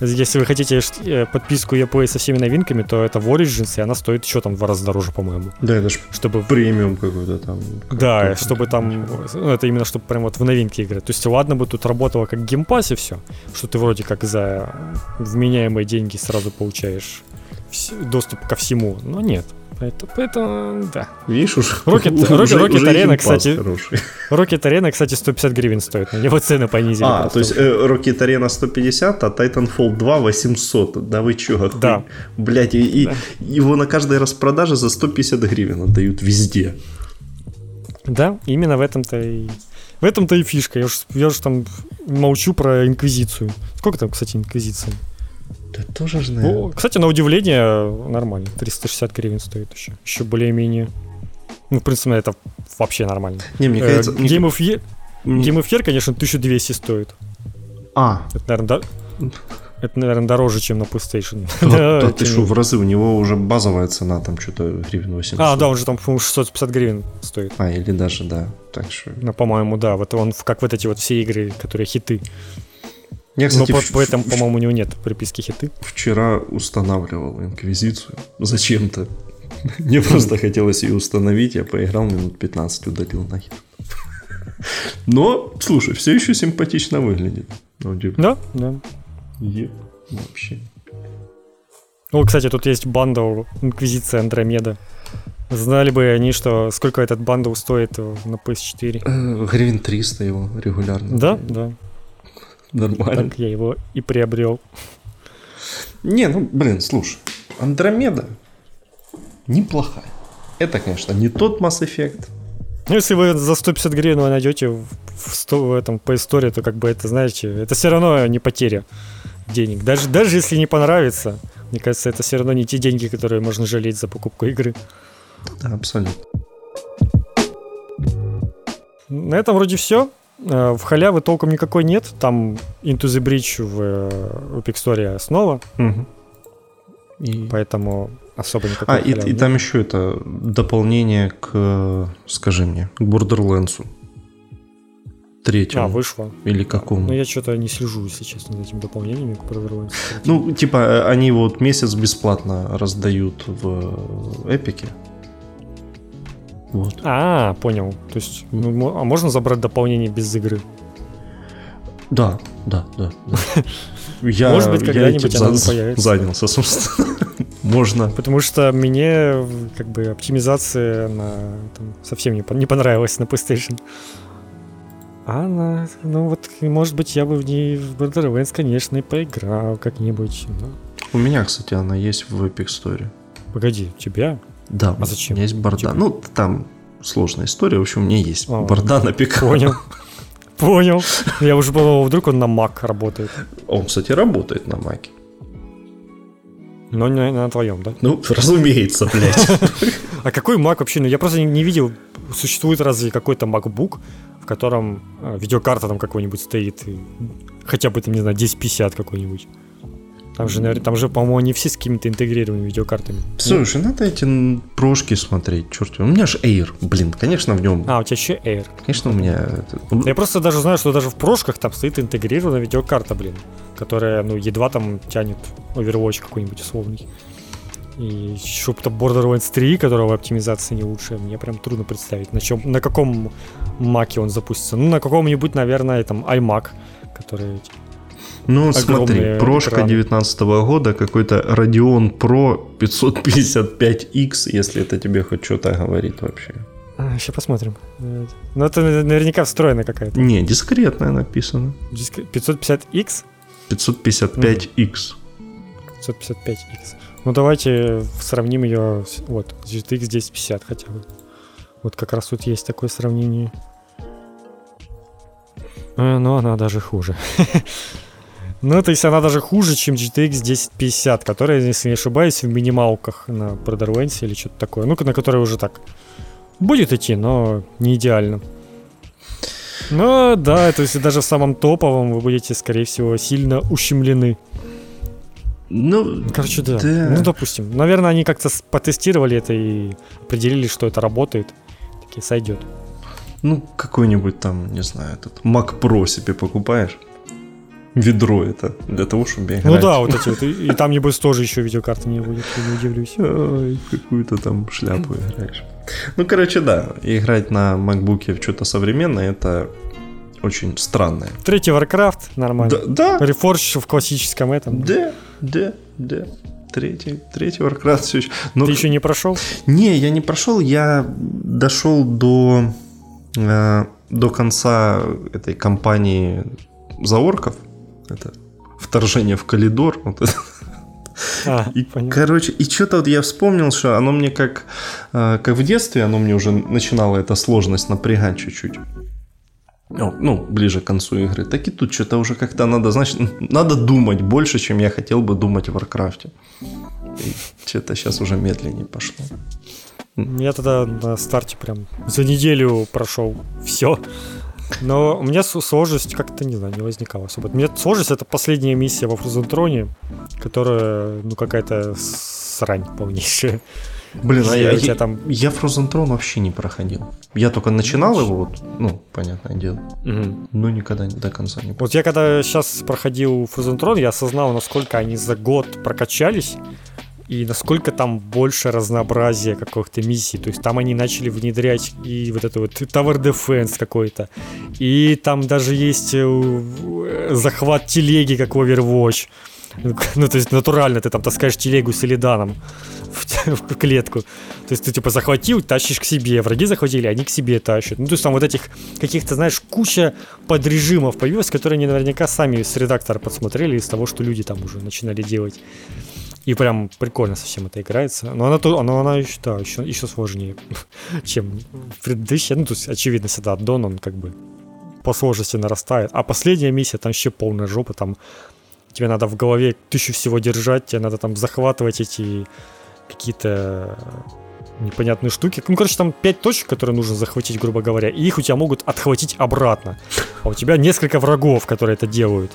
Если вы хотите э, подписку EPlay со всеми новинками, то это в Origins, и она стоит еще там в два раза дороже, по-моему. Да, это ж Чтобы премиум какой-то там. да, какой-то. чтобы там, ну, это именно чтобы прям вот в новинки играть. То есть ладно бы тут работало как геймпасс и все, что ты вроде как за вменяемые деньги сразу получаешь доступ ко всему, но нет. Это, это да. Видишь, уже, Rocket- уже- Rocket- уже Arena, кстати, хороший. Rocket Arena, кстати, 150 гривен стоит, на него цены понизили. А, просто. то есть э, Rocket Arena 150, а Titanfall 2 800. Да вы чё, какой? Да. Блять, и, и его на каждой распродаже за 150 гривен отдают везде. Да, именно в этом-то и... В этом-то и фишка. Я уж, я уж там молчу про Инквизицию. Сколько там, кстати, Инквизиция? Ты тоже знаешь. Ну, кстати, на удивление нормально. 360 гривен стоит еще. Еще более-менее. Ну, в принципе, это вообще нормально. Не, мне Э, кажется... мне- Game of Year, Game of Year, конечно, 1200 стоит. А, Это, наверное, это, наверное, дороже, чем на PlayStation. да, Да, да ты что, в разы, у него уже базовая цена там что-то гривен 800. А, да, он же там, по-моему, 650 гривен стоит. А, или даже, да. Так что... Ну, по-моему, да. Вот он как вот эти вот все игры, которые хиты. Я, Но кстати, по, в- по этому, по-моему, у него нет приписки хиты. вчера устанавливал Инквизицию. Зачем-то. Мне просто хотелось ее установить, я поиграл минут 15, удалил нахер. Но, слушай, все еще симпатично выглядит. Ну, типа. Да, да. Еп, вообще. Ну, кстати, тут есть bundle Инквизиция Андромеда. Знали бы они, что сколько этот bundle стоит на PS4? Э, гривен 300 его регулярно. Да, да. Нормально. Так я его и приобрел. Не, ну, блин, слушай. Андромеда неплохая. Это, конечно, не тот Mass Effect. Ну, если вы за 150 гривен вы найдете в, 100, в этом по истории, то как бы это, знаете, это все равно не потеря денег. Даже, даже если не понравится, мне кажется, это все равно не те деньги, которые можно жалеть за покупку игры. Да, абсолютно. На этом вроде все. Э, в халявы толком никакой нет. Там Into the Bridge в, в Epic Store снова. Угу. И... Поэтому особо никакой А, и, и там еще это дополнение к, скажи мне, к Borderlands. Третьему. А, вышло. Или какому? Ну, я что-то не слежу, если честно, за этими дополнениями к Borderlands. Ну, типа, они вот месяц бесплатно раздают в Эпике. Вот. А, понял. То есть, ну, а можно забрать дополнение без игры? Да, да, да. да. Я, Может быть, когда-нибудь оно появится. занялся, собственно. Можно. Потому что мне как бы оптимизация на, там, совсем не, не понравилась на PlayStation. А на, ну вот, может быть, я бы в ней в Borderlands, конечно, и поиграл как-нибудь. Но... У меня, кстати, она есть в Epic Store. Погоди, у тебя? Да, а зачем? у меня есть борда. Типа... Ну, там сложная история. В общем, у меня есть а, борда на пикап. Понял. Понял. Я уже подумал, вдруг он на Mac работает. Он, кстати, работает на Mac. Но не на твоем, да? Ну, разумеется, блядь. А какой Mac вообще? Ну, я просто не видел, существует разве какой-то MacBook, в котором а, видеокарта там какой-нибудь стоит, хотя бы там, не знаю, 1050 какой-нибудь. Там же, наверное, там же, по-моему, они все с какими-то интегрированными видеокартами. Слушай, ну? надо эти прошки смотреть, черт У меня же Air, блин, конечно, в нем. А, у тебя еще Air. Конечно, у меня... Я просто даже знаю, что даже в прошках там стоит интегрированная видеокарта, блин, которая, ну, едва там тянет Overwatch какой-нибудь условный. И чтобы то Borderlands 3, которого оптимизация не лучшая, мне прям трудно представить, на чем, на каком маке он запустится. Ну, на каком-нибудь, наверное, там iMac, который ну, смотри, прошка 19 года, какой-то Radeon Pro 555X, если это тебе хоть что-то говорит вообще. А, сейчас посмотрим. Ну, это наверняка встроена какая-то. Не, дискретная написано. 550X? 555X. 555X. Ну, давайте сравним ее, вот, с GTX 1050 хотя бы. Вот как раз тут есть такое сравнение. Э, но она даже хуже. Ну, то есть она даже хуже, чем GTX 1050, которая, если не ошибаюсь, в минималках на Borderlands или что-то такое. Ну, на которой уже так будет идти, но не идеально. Но да, то есть даже в самом топовом вы будете, скорее всего, сильно ущемлены. Ну, короче, да. да. Ну, допустим. Наверное, они как-то потестировали это и определили, что это работает. Такие сойдет. Ну, какой-нибудь там, не знаю, этот Mac Pro себе покупаешь ведро это для того, чтобы играть. Ну да, вот эти вот. И, и там, небось, тоже еще видеокарты не будет, не удивлюсь. Ой, какую-то там шляпу играешь. Ну, короче, да, играть на макбуке в что-то современное, это очень странное. Третий Warcraft, нормально. Да, да. Reforged в классическом этом. Да, да, да. Третий, третий Warcraft все еще. Но... Ты еще не прошел? Не, я не прошел, я дошел до, э, до конца этой кампании за орков это вторжение в Калимдор. Вот это. А, и, короче, и что-то вот я вспомнил, что оно мне как, э, как в детстве, оно мне уже начинало эта сложность напрягать чуть-чуть. Ну, ну, ближе к концу игры. Так и тут что-то уже как-то надо, значит, надо думать больше, чем я хотел бы думать в Warcraft е. Что-то сейчас уже медленнее пошло. Я тогда на старте прям за неделю прошел все. Но у меня сложность как-то, не знаю, не возникала особо. У меня сложность это последняя миссия во Фрузентроне, которая, ну, какая-то срань полнейшая. Блин, а я, я, там... я Фрозентрон вообще не проходил. Я только начинал его, вот, ну, понятное дело, угу. но никогда до конца не Вот я когда сейчас проходил Фрозентрон, я осознал, насколько они за год прокачались и насколько там больше разнообразия каких-то миссий. То есть там они начали внедрять и вот это вот Tower Defense какой-то, и там даже есть э, захват телеги, как в Overwatch. Ну, то есть натурально ты там таскаешь телегу с Элиданом в, в клетку. То есть ты типа захватил, тащишь к себе, враги захватили, они к себе тащат. Ну, то есть там вот этих каких-то, знаешь, куча подрежимов появилась, которые они наверняка сами с редактора подсмотрели из того, что люди там уже начинали делать. И прям прикольно совсем это играется. Но она, она, она еще, да, еще, еще сложнее, чем предыдущая. Ну, то есть, очевидно, всегда аддон, он как бы по сложности нарастает. А последняя миссия, там вообще полная жопа, там тебе надо в голове тысячу всего держать, тебе надо там захватывать эти какие-то непонятные штуки. Ну, короче, там пять точек, которые нужно захватить, грубо говоря, и их у тебя могут отхватить обратно. А у тебя несколько врагов, которые это делают.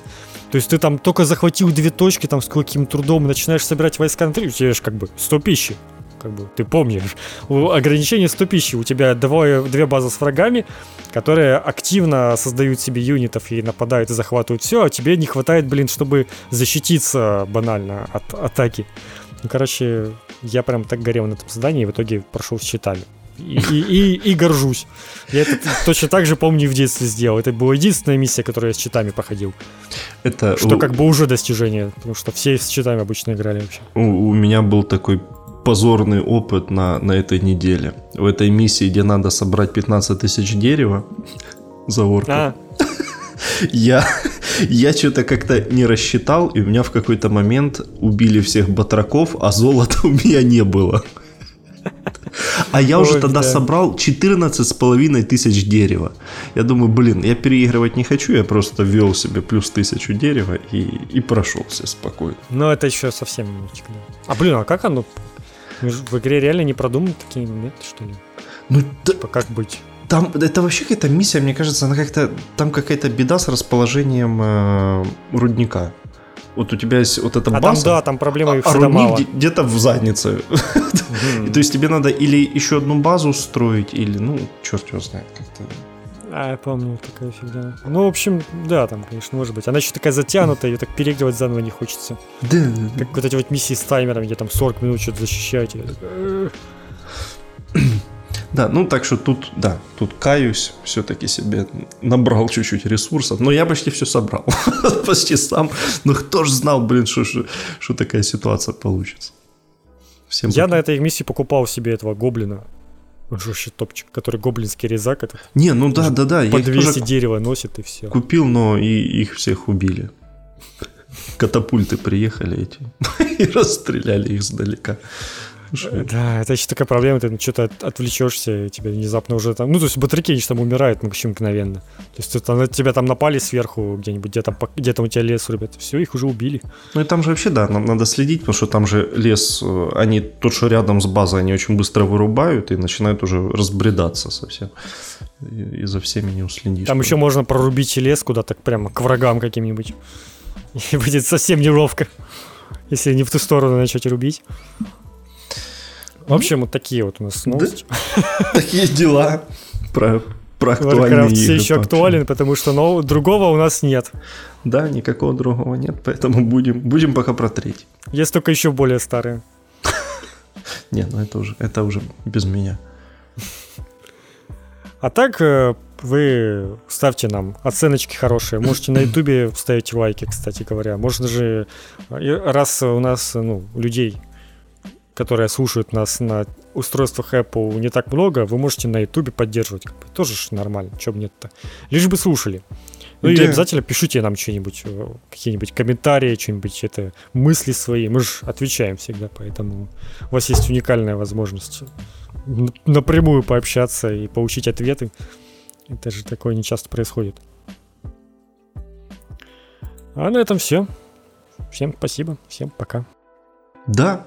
То есть ты там только захватил две точки, там с каким трудом начинаешь собирать войска на три, у тебя же как бы 100 пищи. Как бы ты помнишь. Ограничение 100 пищи. У тебя двое, две базы с врагами, которые активно создают себе юнитов и нападают и захватывают все, а тебе не хватает, блин, чтобы защититься банально от атаки. Ну, короче, я прям так горел на этом задании и в итоге прошел с щитами. И, и, и, и горжусь. Я это точно так же помню в детстве сделал. Это была единственная миссия, которую я с читами проходил. Это что у... как бы уже достижение, потому что все с читами обычно играли вообще. У, у меня был такой позорный опыт на, на этой неделе. В этой миссии, где надо собрать 15 тысяч дерева за орков. А. Я, я что-то как-то не рассчитал, и у меня в какой-то момент убили всех батраков, а золота у меня не было. А я уже Ой, тогда да. собрал 14 с половиной тысяч дерева. Я думаю, блин, я переигрывать не хочу, я просто ввел себе плюс тысячу дерева и, и прошелся спокойно. Но это еще совсем немножечко. А блин, а как оно? В игре реально не продуманы такие моменты, что ли? Ну, типа, как быть? Там это вообще какая-то миссия, мне кажется, она как-то там какая-то беда с расположением э, рудника. Вот у тебя есть вот эта а база. Там, да, там проблемы а, а рудник где-то в заднице. Mm-hmm. То есть тебе надо или еще одну базу строить, или, ну, черт его знает, как-то. А, я помню, такая фигня. Ну, в общем, да, там, конечно, может быть. Она еще такая затянутая, ее так переигрывать заново не хочется. Да. Как вот эти вот миссии с таймером, где там 40 минут что-то защищать. Да, ну так что тут, да, тут каюсь, все-таки себе набрал чуть-чуть ресурсов, но я почти все собрал, почти сам, но кто ж знал, блин, что, такая ситуация получится. Всем я на этой миссии покупал себе этого гоблина, он же вообще топчик, который гоблинский резак. Этот, Не, ну да, да, да. По 200 дерева носит и все. Купил, но и их всех убили. Катапульты приехали эти и расстреляли их сдалека. Да, это еще такая проблема, ты что-то отвлечешься, и тебе внезапно уже там... Ну, то есть батарейки там умирают вообще мгновенно. То есть это, тебя там напали сверху где-нибудь, где-то, где то у тебя лес рубят. Все, их уже убили. Ну и там же вообще, да, нам надо следить, потому что там же лес, э, они, тот, что рядом с базой, они очень быстро вырубают и начинают уже разбредаться совсем. И, и за всеми не уследишь. Там еще можно прорубить лес куда-то прямо к врагам каким-нибудь. И будет совсем неловко, если не в ту сторону начать рубить. В общем, вот такие вот у нас новости. Такие дела про про актуальные игры. все еще актуален, потому что но, другого у нас нет. Да, никакого другого нет, поэтому будем, будем пока про третий. Есть только еще более старые. Не, ну это уже, это уже без меня. А так, э, вы ставьте нам оценочки хорошие. Можете на ютубе ставить лайки, кстати говоря. Можно же, э, раз у нас ну, людей которые слушают нас на устройствах Apple не так много, вы можете на YouTube поддерживать. Как бы. Тоже ж нормально, чем нет-то. Лишь бы слушали. Ну да. и обязательно пишите нам что-нибудь, э, какие-нибудь комментарии, что-нибудь это, мысли свои. Мы же отвечаем всегда, поэтому у вас есть уникальная возможность напрямую пообщаться и получить ответы. Это же такое не часто происходит. А на этом все. Всем спасибо, всем пока. Да,